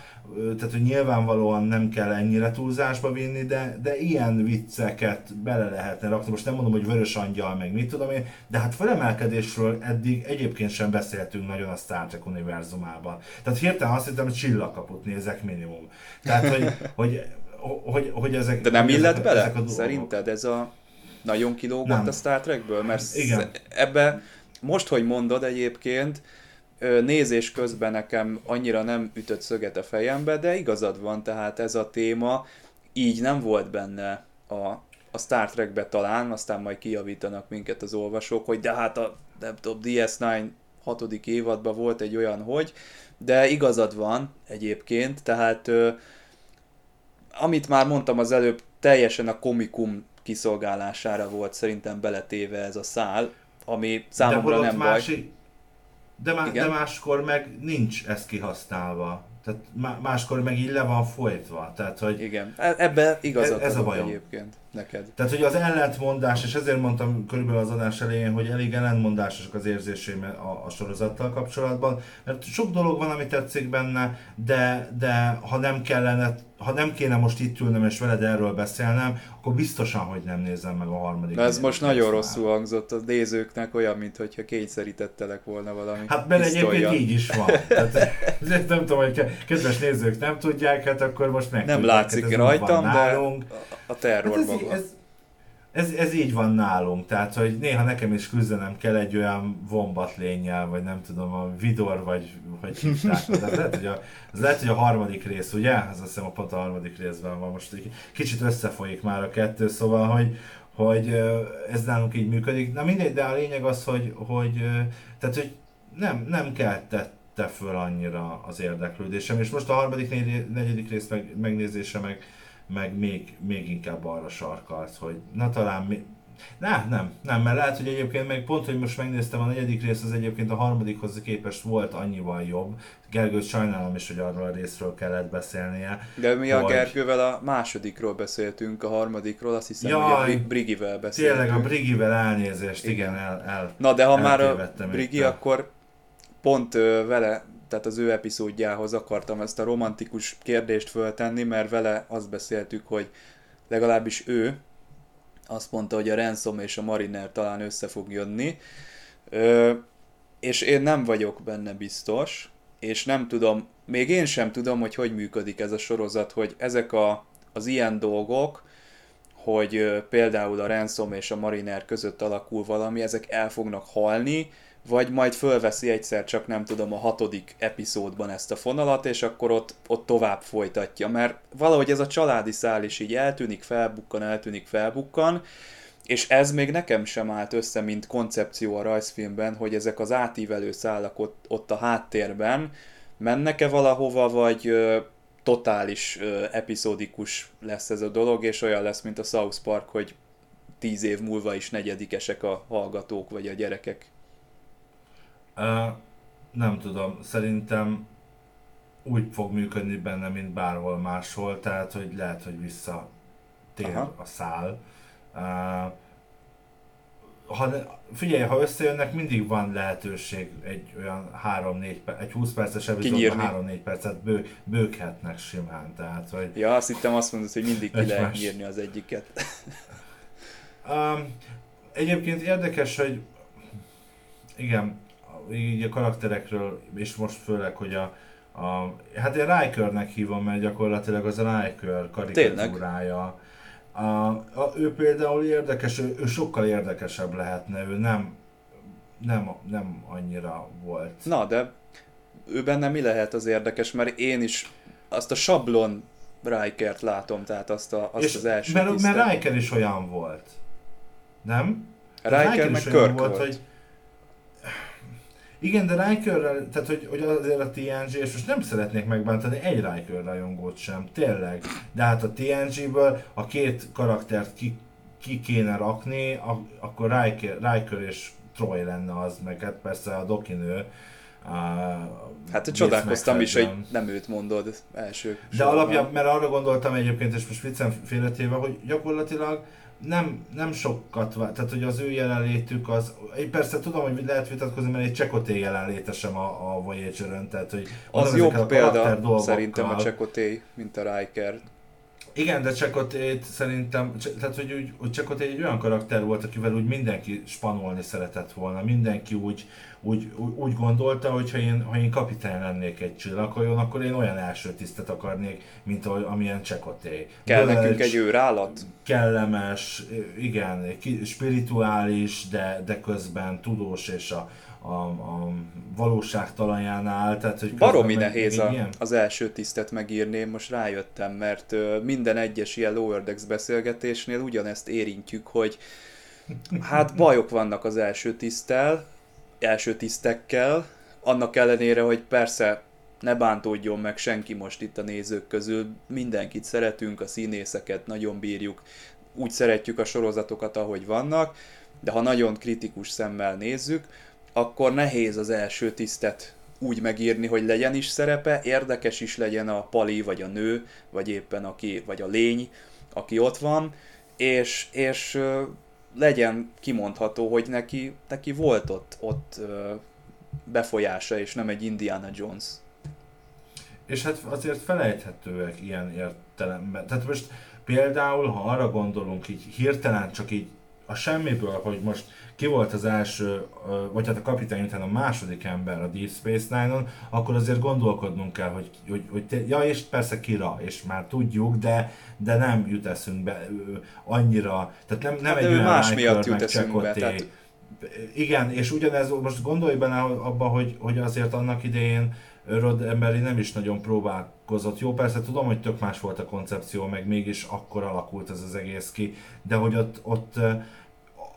tehát hogy nyilvánvalóan nem kell ennyire túlzásba vinni, de, de ilyen vicceket bele lehetne rakni. Most nem mondom, hogy vörös angyal, meg mit tudom én, de hát felemelkedésről eddig egyébként sem beszéltünk nagyon a Star Trek univerzumában. Tehát hirtelen azt hittem, hogy csillagkaput nézek minimum. Tehát, hogy, hogy, hogy, hogy ezek... De nem illet ezek, bele? Ezek a Szerinted ez a nagyon kilógott nem. a Star Trekből? Mert Igen. ebbe most, hogy mondod egyébként, nézés közben nekem annyira nem ütött szöget a fejembe, de igazad van, tehát ez a téma így nem volt benne a, a Star Trekbe talán, aztán majd kijavítanak minket az olvasók, hogy de hát a nem tudom, DS9 hatodik évadban volt egy olyan, hogy, de igazad van egyébként, tehát ö, amit már mondtam az előbb, teljesen a komikum kiszolgálására volt szerintem beletéve ez a szál, ami számomra nem másik, baj. De, má, de máskor meg nincs ez kihasználva. Tehát máskor meg így le van folytva. Tehát, hogy Igen, e- ebbe igazad ez, ez a bajom. egyébként neked. Tehát, hogy az ellentmondás, és ezért mondtam körülbelül az adás elején, hogy elég ellentmondásosak az érzéseim a, a sorozattal kapcsolatban, mert sok dolog van, ami tetszik benne, de, de ha nem kellene ha nem kéne most itt ülnöm és veled erről beszélnem, akkor biztosan, hogy nem nézem meg a harmadik. De ez most nagyon rosszul hangzott a nézőknek, olyan, mintha kényszerítettelek volna valami Hát mert egyébként így is van. Tehát, nem tudom, hogy kedves nézők nem tudják, hát akkor most meg Nem látszik hát rajtam, de a terror ez. Ez, ez, így van nálunk, tehát hogy néha nekem is küzdenem kell egy olyan lényel, vagy nem tudom, a Vidor, vagy hogy hívták. De lehet, hogy a, ez lehet, hogy a harmadik rész, ugye? Ez azt hiszem a pont a harmadik részben van most. Kicsit összefolyik már a kettő, szóval, hogy, hogy ez nálunk így működik. Na mindegy, de a lényeg az, hogy, hogy tehát, hogy nem, nem keltette föl annyira az érdeklődésem, és most a harmadik, negyedik rész meg, megnézése meg, meg még, még inkább arra sarkalt, hogy na talán mi... Ne, nem, nem, mert lehet, hogy egyébként meg pont, hogy most megnéztem a negyedik részt, az egyébként a harmadikhoz képest volt annyival jobb. Gergőt sajnálom is, hogy arról a részről kellett beszélnie. De mi a Gergővel a másodikról beszéltünk, a harmadikról, azt hiszem, Jaj, hogy a Brigivel beszéltünk. Tényleg a Brigivel elnézést, igen, el, el Na de ha már a Brigi, akkor pont ö, vele tehát az ő epizódjához akartam ezt a romantikus kérdést föltenni, mert vele azt beszéltük, hogy legalábbis ő azt mondta, hogy a Ransom és a Mariner talán össze fog jönni, Ö, és én nem vagyok benne biztos, és nem tudom, még én sem tudom, hogy hogy működik ez a sorozat, hogy ezek a, az ilyen dolgok, hogy például a Ransom és a Mariner között alakul valami, ezek el fognak halni, vagy majd fölveszi egyszer csak nem tudom a hatodik epizódban ezt a fonalat, és akkor ott, ott tovább folytatja, mert valahogy ez a családi szál is így eltűnik, felbukkan, eltűnik, felbukkan, és ez még nekem sem állt össze, mint koncepció a rajzfilmben, hogy ezek az átívelő szálak ott, ott a háttérben mennek-e valahova, vagy ö, totális ö, epizódikus lesz ez a dolog, és olyan lesz, mint a South Park, hogy tíz év múlva is negyedikesek a hallgatók, vagy a gyerekek. Nem tudom, szerintem úgy fog működni benne, mint bárhol máshol, tehát hogy lehet, hogy visszatér Aha. a szál. Ha, figyelj, ha összejönnek, mindig van lehetőség egy olyan 3-4 egy 20 perces epizódban 3-4 percet bő, bőghetnek simán. Tehát, hogy ja, azt hittem azt mondod, hogy mindig ki lehet más... írni az egyiket. um, egyébként érdekes, hogy igen, így a karakterekről, és most főleg, hogy a, a hát én Rikernek hívom, mert gyakorlatilag az a Riker karikatúrája. A, a, ő például érdekes, ő, ő sokkal érdekesebb lehetne, ő nem, nem, nem annyira volt. Na, de ő benne mi lehet az érdekes, mert én is azt a sablon Rikert látom, tehát azt, a, azt És az első mert, tisztet. mert Riker is olyan volt. Nem? Riker meg is olyan Kirk volt. Igen, de Rikerrel, tehát hogy, hogy azért a TNG, és most nem szeretnék megbántani egy Riker rajongót sem, tényleg. De hát a TNG-ből a két karaktert ki, ki kéne rakni, a, akkor Riker, Riker és Troy lenne az, meg hát persze a dokinő. A Hát csodálkoztam is, hogy nem őt mondod első De sorban. alapján, mert arra gondoltam egyébként, és most viccen félretéve, hogy gyakorlatilag nem, nem sokat vár, tehát hogy az ő jelenlétük az, én persze tudom, hogy lehet vitatkozni, mert egy Csekoté jelenléte sem a, a Voyager-ön, tehát hogy Az jobb példa szerintem a Csekoté, mint a Riker. Igen, de Csekotét szerintem, Cse- tehát hogy, úgy, hogy Csekoté egy olyan karakter volt, akivel úgy mindenki spanolni szeretett volna, mindenki úgy, úgy, úgy, gondolta, hogy ha én, ha én kapitány lennék egy csillaghajón, akkor én olyan első tisztet akarnék, mint ahogy, amilyen Csekoté. Kell Bölcs, nekünk egy őrállat? kellemes, igen, spirituális, de, de közben tudós és a, a, a valóság talaján áll. Tehát, hogy Baromi nehéz a, ilyen- az első tisztet megírni, én most rájöttem, mert minden egyes ilyen Lower Decks beszélgetésnél ugyanezt érintjük, hogy hát bajok vannak az első tisztel, első tisztekkel, annak ellenére, hogy persze ne bántódjon meg senki most itt a nézők közül, mindenkit szeretünk, a színészeket nagyon bírjuk, úgy szeretjük a sorozatokat, ahogy vannak, de ha nagyon kritikus szemmel nézzük, akkor nehéz az első tisztet úgy megírni, hogy legyen is szerepe, érdekes is legyen a pali, vagy a nő, vagy éppen aki, vagy a lény, aki ott van, és, és legyen kimondható, hogy neki, neki volt ott, ott befolyása, és nem egy Indiana Jones. És hát azért felejthetőek ilyen értelemben. Tehát most például, ha arra gondolunk így hirtelen csak így a semmiből, hogy most ki volt az első, vagy hát a kapitány után a második ember a Deep Space Nine-on, akkor azért gondolkodnunk kell, hogy, hogy, hogy te, ja és persze kira, és már tudjuk, de, de nem jut eszünkbe ö, annyira, tehát nem, nem Hát egy olyan más Riker, miatt jut Chakotay. tehát- Igen, és ugyanez, most gondolj benne abba, hogy, hogy azért annak idején Rod Emery nem is nagyon próbálkozott. Jó, persze tudom, hogy tök más volt a koncepció, meg mégis akkor alakult ez az egész ki, de hogy ott, ott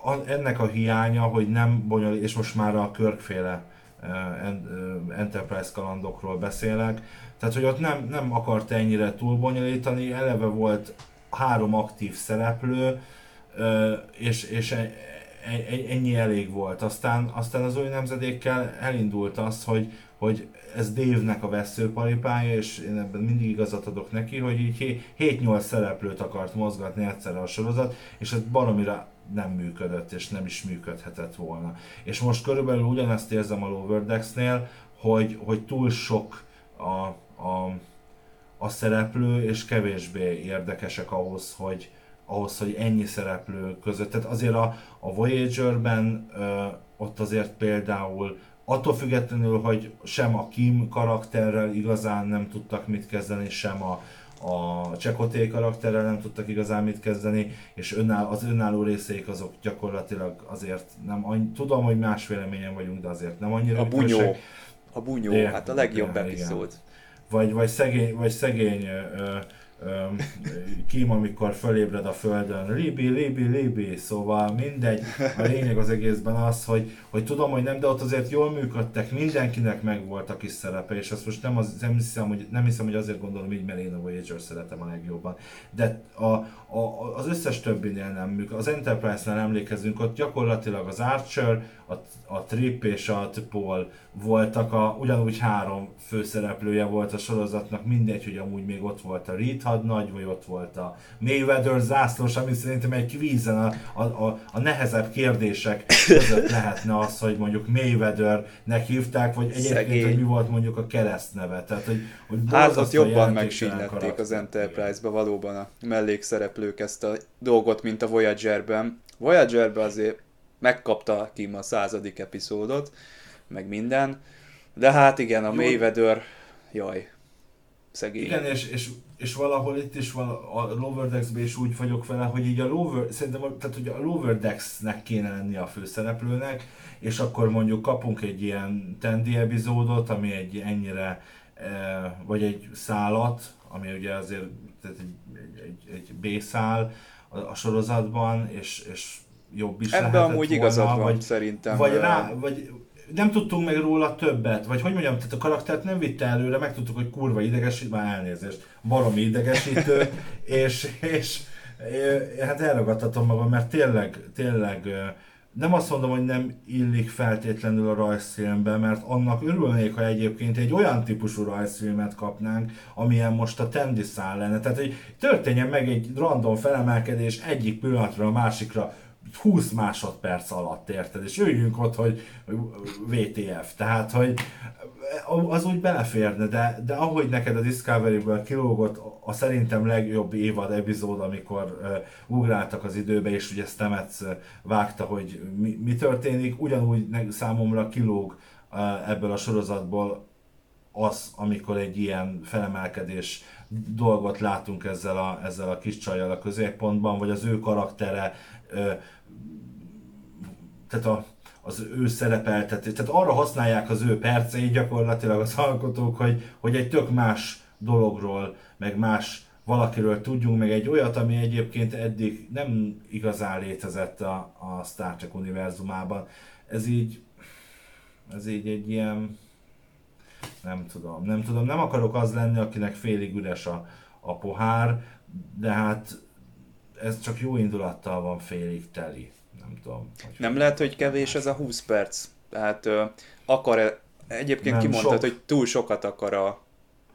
a- ennek a hiánya, hogy nem bonyolít, és most már a Körkféle en- Enterprise kalandokról beszélek, tehát hogy ott nem, nem akart ennyire túlbonyolítani, eleve volt három aktív szereplő, és, és e- e- e- ennyi elég volt. Aztán, aztán az új nemzedékkel elindult az, hogy, hogy ez Dave-nek a veszőparipája, és én ebben mindig igazat adok neki, hogy így 7-8 szereplőt akart mozgatni egyszerre a sorozat, és ez baromira nem működött, és nem is működhetett volna. És most körülbelül ugyanezt érzem a Lower Decks-nél, hogy, hogy túl sok a, a, a szereplő, és kevésbé érdekesek ahhoz, hogy, ahhoz, hogy ennyi szereplő között. Tehát azért a, a Voyager-ben ö, ott azért például attól függetlenül, hogy sem a Kim karakterrel igazán nem tudtak mit kezdeni, sem a, a Csekoté karakterrel nem tudtak igazán mit kezdeni, és önáll, az önálló részeik azok gyakorlatilag azért nem annyi, tudom, hogy más véleményen vagyunk, de azért nem annyira A bunyó. A bunyó, Igen, hát a legjobb igen, epizód. Vagy, vagy szegény, vagy szegény ö, Kim, amikor fölébred a földön, Libi, Libi, Libi, szóval mindegy. A lényeg az egészben az, hogy, hogy tudom, hogy nem, de ott azért jól működtek, mindenkinek megvolt a kis szerepe, és azt most nem, az, nem, hiszem, hogy, nem hiszem, hogy azért gondolom így, mert én a Voyager szeretem a legjobban. De a, a, az összes többinél nem működik. Az Enterprise-nál emlékezünk, ott gyakorlatilag az Archer, a, a Trip és a Paul voltak a, ugyanúgy három főszereplője volt a sorozatnak, mindegy, hogy amúgy még ott volt a Reed hadnagy, vagy ott volt a Mayweather zászlós, ami szerintem egy kvízen a, a, a, a nehezebb kérdések között lehetne az, hogy mondjuk Mayweathernek hívták, vagy egyébként, Szegény. hogy mi volt mondjuk a keresztneve. Tehát, hogy, hogy Hát ott jobban megsínlették az Enterprise-ba valóban a mellékszereplők ezt a dolgot, mint a Voyager-ben. Voyager-ben azért megkapta Kim a századik epizódot, meg minden, de hát igen, a Jó. Mayweather, jaj, szegény. Igen, és, és, és valahol itt is vala, a Lower decks is úgy vagyok vele, hogy így a Lower, szerintem tehát, hogy a Lower Decks-nek kéne lenni a főszereplőnek, és akkor mondjuk kapunk egy ilyen tendi epizódot, ami egy ennyire, eh, vagy egy szállat, ami ugye azért tehát egy, egy, egy, egy B-szál a, a sorozatban, és, és jobb is Ebben lehetett amúgy volna, igazad van, vagy, szerintem. vagy, rá, vagy nem tudtunk meg róla többet, vagy hogy mondjam, tehát a karaktert nem vitte előre, megtudtuk, hogy kurva idegesít, már elnézést, baromi idegesítő, és, és é, hát elragadtatom magam, mert tényleg, tényleg ö, nem azt mondom, hogy nem illik feltétlenül a rajzfilmbe, mert annak örülnék, ha egyébként egy olyan típusú rajzfilmet kapnánk, amilyen most a Tendi szál lenne. Tehát, hogy történjen meg egy random felemelkedés egyik pillanatra a másikra, 20 másodperc alatt, érted? És üljünk ott, hogy VTF. Tehát, hogy az úgy beleférne, de, de ahogy neked a Discovery-ből kilógott a szerintem legjobb évad epizód, amikor uh, ugráltak az időbe, és ugye Stamets uh, vágta, hogy mi, mi történik, ugyanúgy ne, számomra kilóg uh, ebből a sorozatból az, amikor egy ilyen felemelkedés dolgot látunk ezzel a, ezzel a kis csajjal a középpontban, vagy az ő karaktere, tehát a, az ő szerepeltetés, tehát arra használják az ő perceit gyakorlatilag az alkotók, hogy, hogy egy tök más dologról, meg más valakiről tudjunk, meg egy olyat, ami egyébként eddig nem igazán létezett a, a Star Trek univerzumában. Ez így, ez így egy ilyen, nem tudom, nem tudom, nem akarok az lenni, akinek félig üres a, a pohár, de hát ez csak jó indulattal van félig teli. Nem tudom. Hogy Nem lehet, hogy kevés ez a 20 perc. Tehát ö, akar egyébként Nem, kimondtad, sok. hogy túl sokat akar a,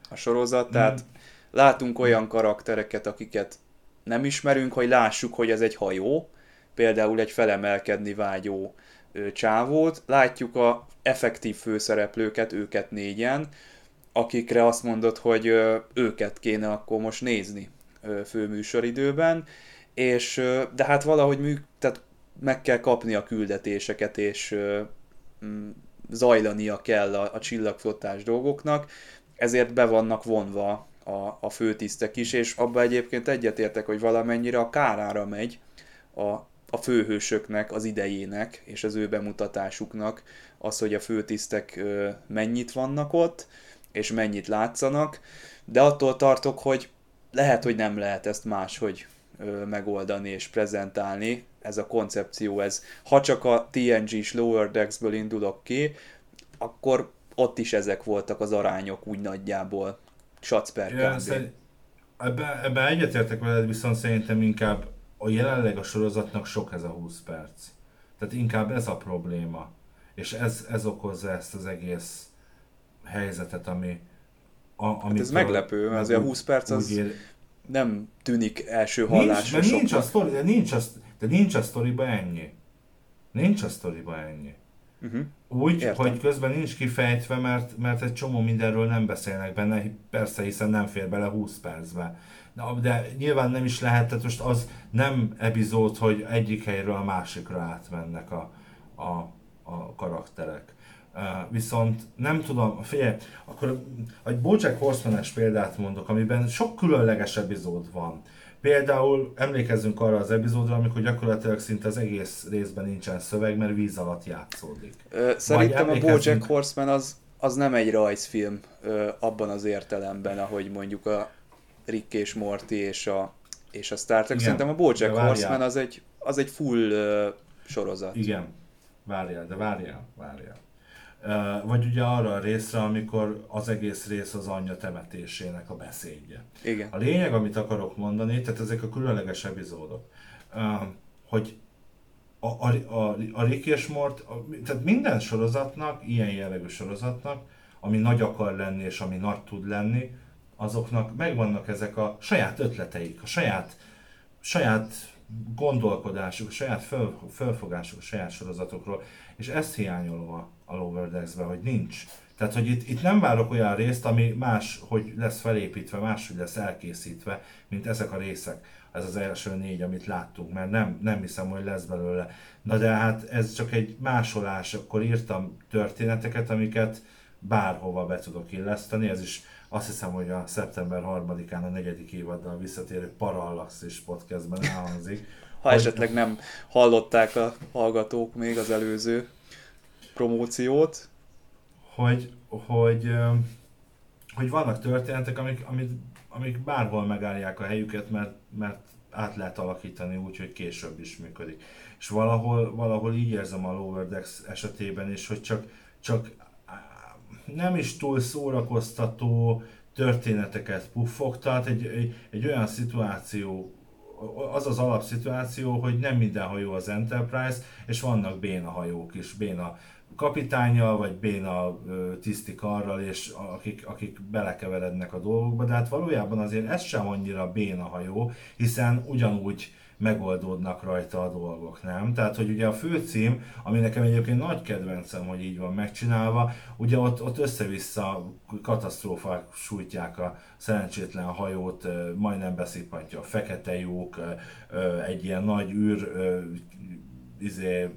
a sorozat, tehát látunk olyan karaktereket, akiket nem ismerünk, hogy lássuk, hogy ez egy hajó, például egy felemelkedni vágyó ö, csávót, látjuk a effektív főszereplőket, őket négyen, akikre azt mondod, hogy ö, őket kéne akkor most nézni ö, főműsoridőben, és de hát valahogy mű, tehát meg kell kapni a küldetéseket, és mm, zajlania kell a, a csillagflottás dolgoknak, ezért be vannak vonva a, a főtisztek is, és abban egyébként egyetértek, hogy valamennyire a kárára megy a, a főhősöknek, az idejének és az ő bemutatásuknak az, hogy a főtisztek mennyit vannak ott, és mennyit látszanak, de attól tartok, hogy lehet, hogy nem lehet ezt máshogy megoldani és prezentálni. Ez a koncepció, ez ha csak a TNG-s Lower Decks-ből indulok ki, akkor ott is ezek voltak az arányok úgy nagyjából. Sac per Ja, kb. ebben, ebben egyetértek veled, viszont szerintem inkább a jelenleg a sorozatnak sok ez a 20 perc. Tehát inkább ez a probléma. És ez, ez okozza ezt az egész helyzetet, ami... A, Hát ez meglepő, mert azért a 20 perc az ér, nem tűnik első nincs, hallásra de nincs a sztori, de nincs a, de nincs a sztoriba ennyi. Nincs a sztoriba ennyi. Uh-huh. Úgy, Értem. hogy közben nincs kifejtve, mert, mert egy csomó mindenről nem beszélnek benne, persze, hiszen nem fér bele 20 percbe. Na, de nyilván nem is lehet, tehát most az nem epizód, hogy egyik helyről a másikra átmennek a, a, a karakterek. Viszont nem tudom, figyelj, akkor egy Bojack Horseman-es példát mondok, amiben sok különleges epizód van. Például emlékezzünk arra az epizódra, amikor gyakorlatilag szinte az egész részben nincsen szöveg, mert víz alatt játszódik. Ö, Szerintem a BoJack Horseman az, az nem egy rajzfilm ö, abban az értelemben, ahogy mondjuk a Rick és Morty és a, és a Star Trek. Igen, Szerintem a de BoJack várjál. Horseman az egy, az egy full ö, sorozat. Igen, várjál, de várjál, várjál. Vagy ugye arra a részre, amikor az egész rész az anyja temetésének a beszédje. Igen. A lényeg, amit akarok mondani, tehát ezek a különleges epizódok, hogy a, a, a, a Rick és Mort, a, tehát minden sorozatnak, ilyen jellegű sorozatnak, ami nagy akar lenni és ami nagy tud lenni, azoknak megvannak ezek a saját ötleteik, a saját, saját gondolkodásuk, a saját föl, fölfogásuk a saját sorozatokról, és ezt hiányolom a, Lower Decks-be, hogy nincs. Tehát, hogy itt, itt nem várok olyan részt, ami más, hogy lesz felépítve, máshogy lesz elkészítve, mint ezek a részek. Ez az első négy, amit láttunk, mert nem, nem hiszem, hogy lesz belőle. Na de hát ez csak egy másolás, akkor írtam történeteket, amiket bárhova be tudok illeszteni, ez is azt hiszem, hogy a szeptember 3-án a negyedik évaddal visszatérő Parallaxis podcastben elhangzik. Ha hogy... esetleg nem hallották a hallgatók még az előző promóciót. Hogy, hogy, hogy vannak történetek, amik, amik, amik bárhol megállják a helyüket, mert, mert át lehet alakítani úgy, hogy később is működik. És valahol, valahol így érzem a Lower Decks esetében is, hogy csak, csak nem is túl szórakoztató történeteket puffogtat, egy, egy, egy olyan szituáció, az az alapszituáció, hogy nem minden hajó az Enterprise, és vannak béna hajók is, béna kapitányjal, vagy béna tiszti karral, és akik, akik belekeverednek a dolgokba, de hát valójában azért ez sem annyira béna hajó, hiszen ugyanúgy megoldódnak rajta a dolgok, nem? Tehát, hogy ugye a főcím, ami nekem egyébként nagy kedvencem, hogy így van megcsinálva, ugye ott, ott össze-vissza katasztrófák sújtják a szerencsétlen hajót, majdnem beszippantja a fekete lyuk, egy ilyen nagy űr izé,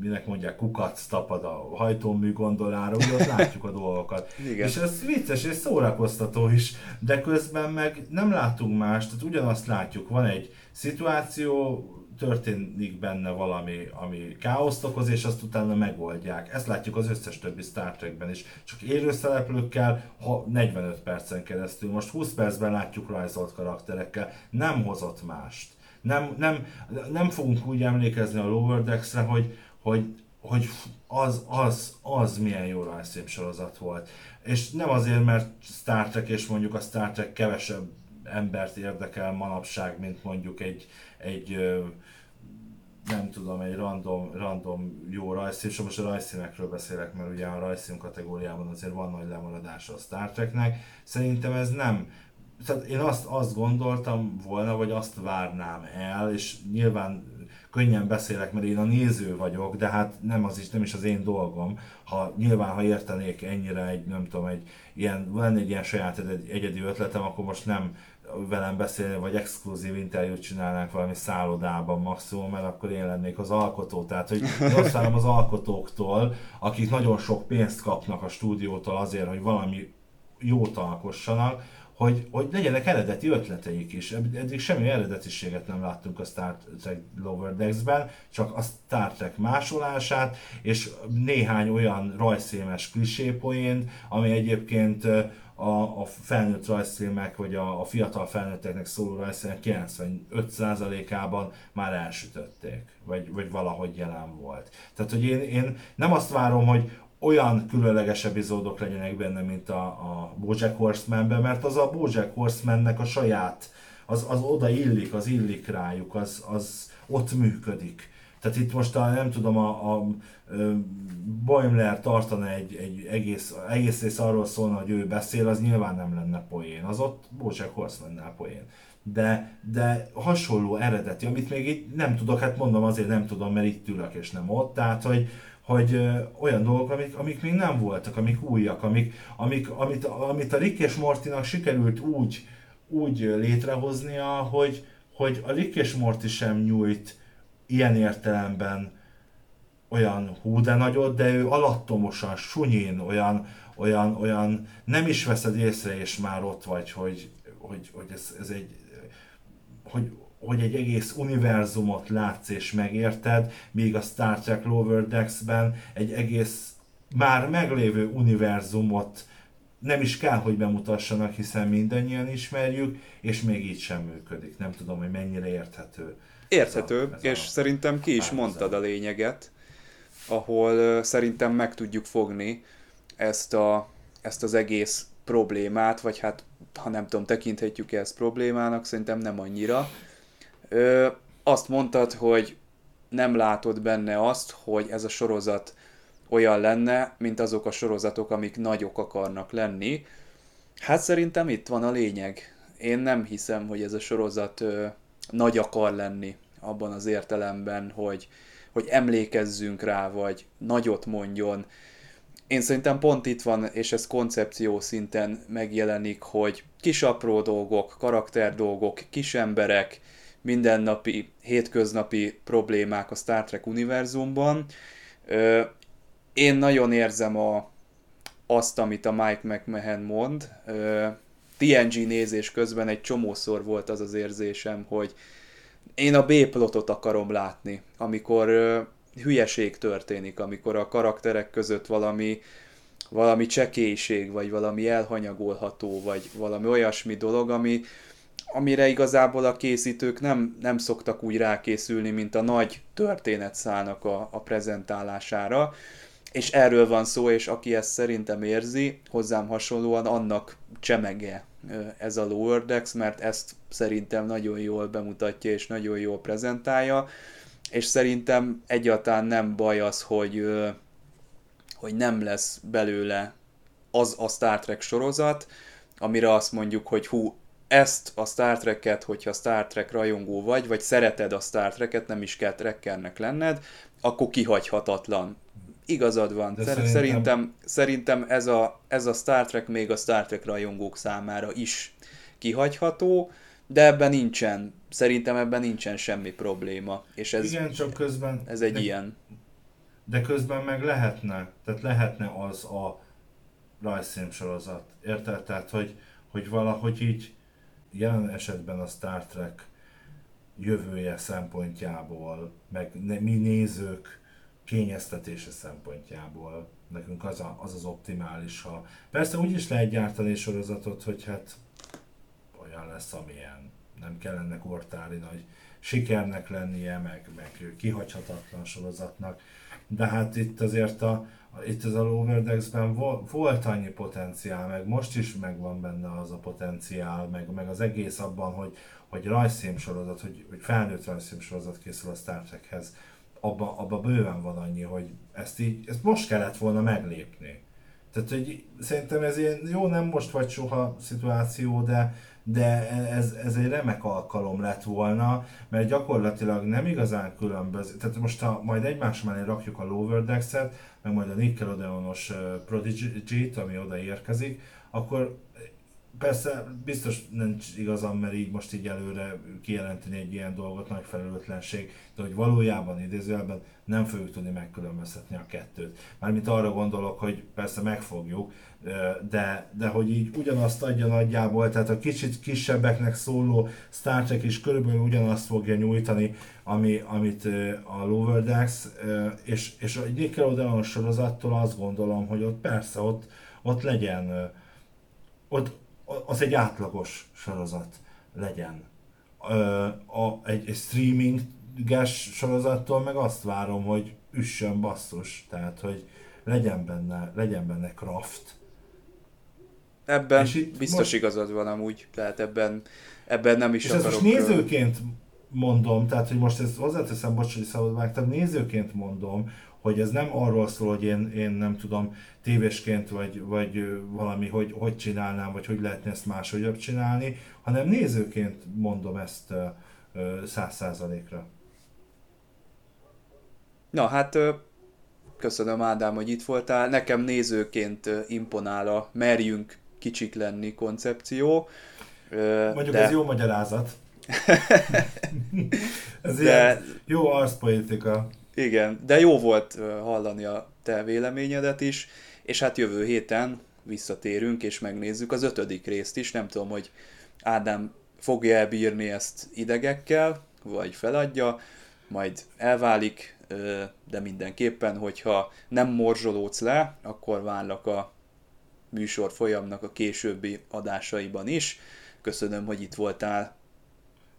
minek mondják, kukac tapad a hajtómű gondolára, ugye ott látjuk a dolgokat. Igen. És ez vicces és szórakoztató is, de közben meg nem látunk más, tehát ugyanazt látjuk, van egy szituáció, történik benne valami, ami káoszt okoz, és azt utána megoldják. Ezt látjuk az összes többi Star Trekben is. Csak élő szereplőkkel, ha 45 percen keresztül. Most 20 percben látjuk rajzolt karakterekkel. Nem hozott mást. Nem, nem, nem fogunk úgy emlékezni a Lower Decks-re, hogy, hogy, hogy az, az, az milyen jó rajzfilm sorozat volt. És nem azért, mert Star Trek és mondjuk a Star Trek kevesebb embert érdekel manapság, mint mondjuk egy, egy nem tudom, egy random, random jó rajzszín, és most a rajzszínekről beszélek, mert ugye a rajzszín kategóriában azért van nagy lemaradása a Star Treknek. Szerintem ez nem, tehát én azt, azt gondoltam volna, vagy azt várnám el, és nyilván könnyen beszélek, mert én a néző vagyok, de hát nem az is, nem is az én dolgom. Ha nyilván, ha értenék ennyire egy, nem tudom, egy ilyen, lenne egy ilyen saját egyedi ötletem, akkor most nem velem beszélni, vagy exkluzív interjút csinálnánk valami szállodában maximum, mert akkor én lennék az alkotó. Tehát, hogy azt az alkotóktól, akik nagyon sok pénzt kapnak a stúdiótól azért, hogy valami jót alkossanak, hogy, hogy legyenek eredeti ötleteik is. Eddig semmi eredetiséget nem láttunk a Star Trek Lower Decks-ben, csak a Star Trek másolását, és néhány olyan rajszémes klisépoén, ami egyébként a, a felnőtt rajzfilmek, vagy a, a fiatal felnőtteknek szóló rajzfilmek 95%-ában már elsütötték, vagy, vagy valahogy jelen volt. Tehát, hogy én, én nem azt várom, hogy olyan különleges epizódok legyenek benne, mint a, a Bojack Horseman-ben, mert az a Bojack Horsemannek a saját, az, az oda illik, az illik rájuk, az, az ott működik. Tehát itt most a, nem tudom, a, a, a Boimler tartana egy, egy egész, egész rész arról szólna, hogy ő beszél, az nyilván nem lenne poén. Az ott Bojack Horseman poén. De, de hasonló eredeti, amit még itt nem tudok, hát mondom azért nem tudom, mert itt ülök és nem ott, tehát hogy, hogy olyan dolgok, amik, amik még nem voltak, amik újak, amik, amik, amit, amit a Rick és Mortinak sikerült úgy, úgy létrehoznia, hogy, hogy a Rick és Morty sem nyújt ilyen értelemben olyan hú de nagyot, de ő alattomosan, sunyin, olyan, olyan, olyan nem is veszed észre, és már ott vagy, hogy, hogy, hogy ez, ez egy, hogy, hogy egy egész univerzumot látsz és megérted, míg a Star Trek Lower Decks-ben egy egész már meglévő univerzumot nem is kell, hogy bemutassanak, hiszen mindannyian ismerjük, és még így sem működik. Nem tudom, hogy mennyire érthető. Érthető, ez a, ez és a szerintem ki is mondtad a lényeget, ahol szerintem meg tudjuk fogni ezt, a, ezt az egész problémát, vagy hát, ha nem tudom, tekinthetjük ezt problémának, szerintem nem annyira. Ö, azt mondtad, hogy nem látod benne azt, hogy ez a sorozat olyan lenne, mint azok a sorozatok, amik nagyok akarnak lenni. Hát szerintem itt van a lényeg. Én nem hiszem, hogy ez a sorozat ö, nagy akar lenni abban az értelemben, hogy, hogy emlékezzünk rá, vagy nagyot mondjon. Én szerintem pont itt van, és ez koncepció szinten megjelenik, hogy kis apró dolgok, karakter dolgok, kis emberek, mindennapi, hétköznapi problémák a Star Trek univerzumban. Én nagyon érzem a, azt, amit a Mike McMahon mond. TNG nézés közben egy csomószor volt az az érzésem, hogy én a B-plotot akarom látni, amikor hülyeség történik, amikor a karakterek között valami, valami csekélység, vagy valami elhanyagolható, vagy valami olyasmi dolog, ami, amire igazából a készítők nem, nem szoktak úgy rákészülni, mint a nagy történetszálnak a, a prezentálására. És erről van szó, és aki ezt szerintem érzi, hozzám hasonlóan annak csemege ez a Lower Decks, mert ezt szerintem nagyon jól bemutatja és nagyon jól prezentálja, és szerintem egyáltalán nem baj az, hogy, hogy nem lesz belőle az a Star Trek sorozat, amire azt mondjuk, hogy hú, ezt a Star Trek-et, hogyha Star Trek rajongó vagy, vagy szereted a Star Trek-et, nem is kell trekkernek lenned, akkor kihagyhatatlan. Igazad van. De szerintem, szerintem, szerintem ez, a, ez a Star Trek még a Star Trek rajongók számára is kihagyható, de ebben nincsen, szerintem ebben nincsen semmi probléma. És ez, Igen, csak közben... Ez egy de, ilyen. De közben meg lehetne, tehát lehetne az a rajzszém sorozat. Érted? Tehát, hogy, hogy valahogy így jelen esetben a Star Trek jövője szempontjából, meg mi nézők kényeztetése szempontjából nekünk az, a, az az optimális, ha persze úgy is lehet gyártani sorozatot, hogy hát olyan lesz, amilyen. Nem kell ennek ortári nagy sikernek lennie, meg, meg kihagyhatatlan sorozatnak. De hát itt azért a, itt az a Loverdexben volt annyi potenciál, meg most is megvan benne az a potenciál, meg, meg az egész abban, hogy, hogy rajzszím sorozat, hogy, hogy felnőtt sorozat készül a Star Trekhez, abban abba bőven van annyi, hogy ezt így, ezt most kellett volna meglépni. Tehát, hogy szerintem ez ilyen jó, nem most vagy soha szituáció, de, de ez, ez egy remek alkalom lett volna, mert gyakorlatilag nem igazán különbözik. Tehát most ha majd egymás mellé rakjuk a Lower Decks-et, meg majd a Nickelodeonos Prodigy-t, ami oda érkezik, akkor Persze biztos nincs igazam, mert így most így előre kijelenteni egy ilyen dolgot nagy felelőtlenség, de hogy valójában idézőjelben nem fogjuk tudni megkülönböztetni a kettőt. Mármint arra gondolok, hogy persze megfogjuk, de, de hogy így ugyanazt adja nagyjából, tehát a kicsit kisebbeknek szóló Star Trek is körülbelül ugyanazt fogja nyújtani, ami, amit a Lower Decks, és, és a Nickelodeon sorozattól azt gondolom, hogy ott persze ott, ott legyen ott, az egy átlagos sorozat legyen. A, egy, egy streaminges sorozattól meg azt várom, hogy üssön basszus, tehát hogy legyen benne, legyen benne craft. Ebben biztos most... igazad van amúgy, tehát ebben, ebben nem is és akarok... ezt most nézőként mondom, tehát hogy most ezt hozzáteszem, bocs, hogy szabad vágtam, nézőként mondom, hogy ez nem arról szól, hogy én, én nem tudom, tévésként vagy, vagy valami, hogy hogy csinálnám, vagy hogy lehetne ezt máshogy csinálni, hanem nézőként mondom ezt száz százalékra. Na hát köszönöm Ádám, hogy itt voltál. Nekem nézőként imponál a merjünk kicsik lenni koncepció. Mondjuk de... ez jó magyarázat. ez de... ilyen jó arszpolitika. Igen, de jó volt hallani a te véleményedet is, és hát jövő héten visszatérünk és megnézzük az ötödik részt is. Nem tudom, hogy Ádám fogja elbírni ezt idegekkel, vagy feladja, majd elválik, de mindenképpen, hogyha nem morzsolódsz le, akkor várlak a műsor folyamnak a későbbi adásaiban is. Köszönöm, hogy itt voltál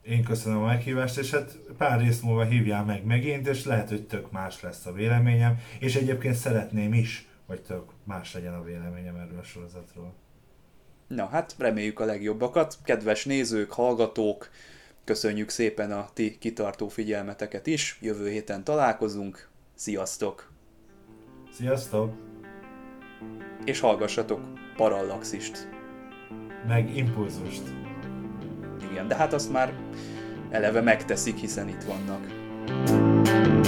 én köszönöm a meghívást, és hát pár rész múlva hívjál meg megint, és lehet, hogy tök más lesz a véleményem, és egyébként szeretném is, hogy tök más legyen a véleményem erről a sorozatról. Na hát reméljük a legjobbakat. Kedves nézők, hallgatók, köszönjük szépen a ti kitartó figyelmeteket is. Jövő héten találkozunk. Sziasztok! Sziasztok! És hallgassatok Parallaxist. Meg Impulzust igen, de hát azt már eleve megteszik, hiszen itt vannak.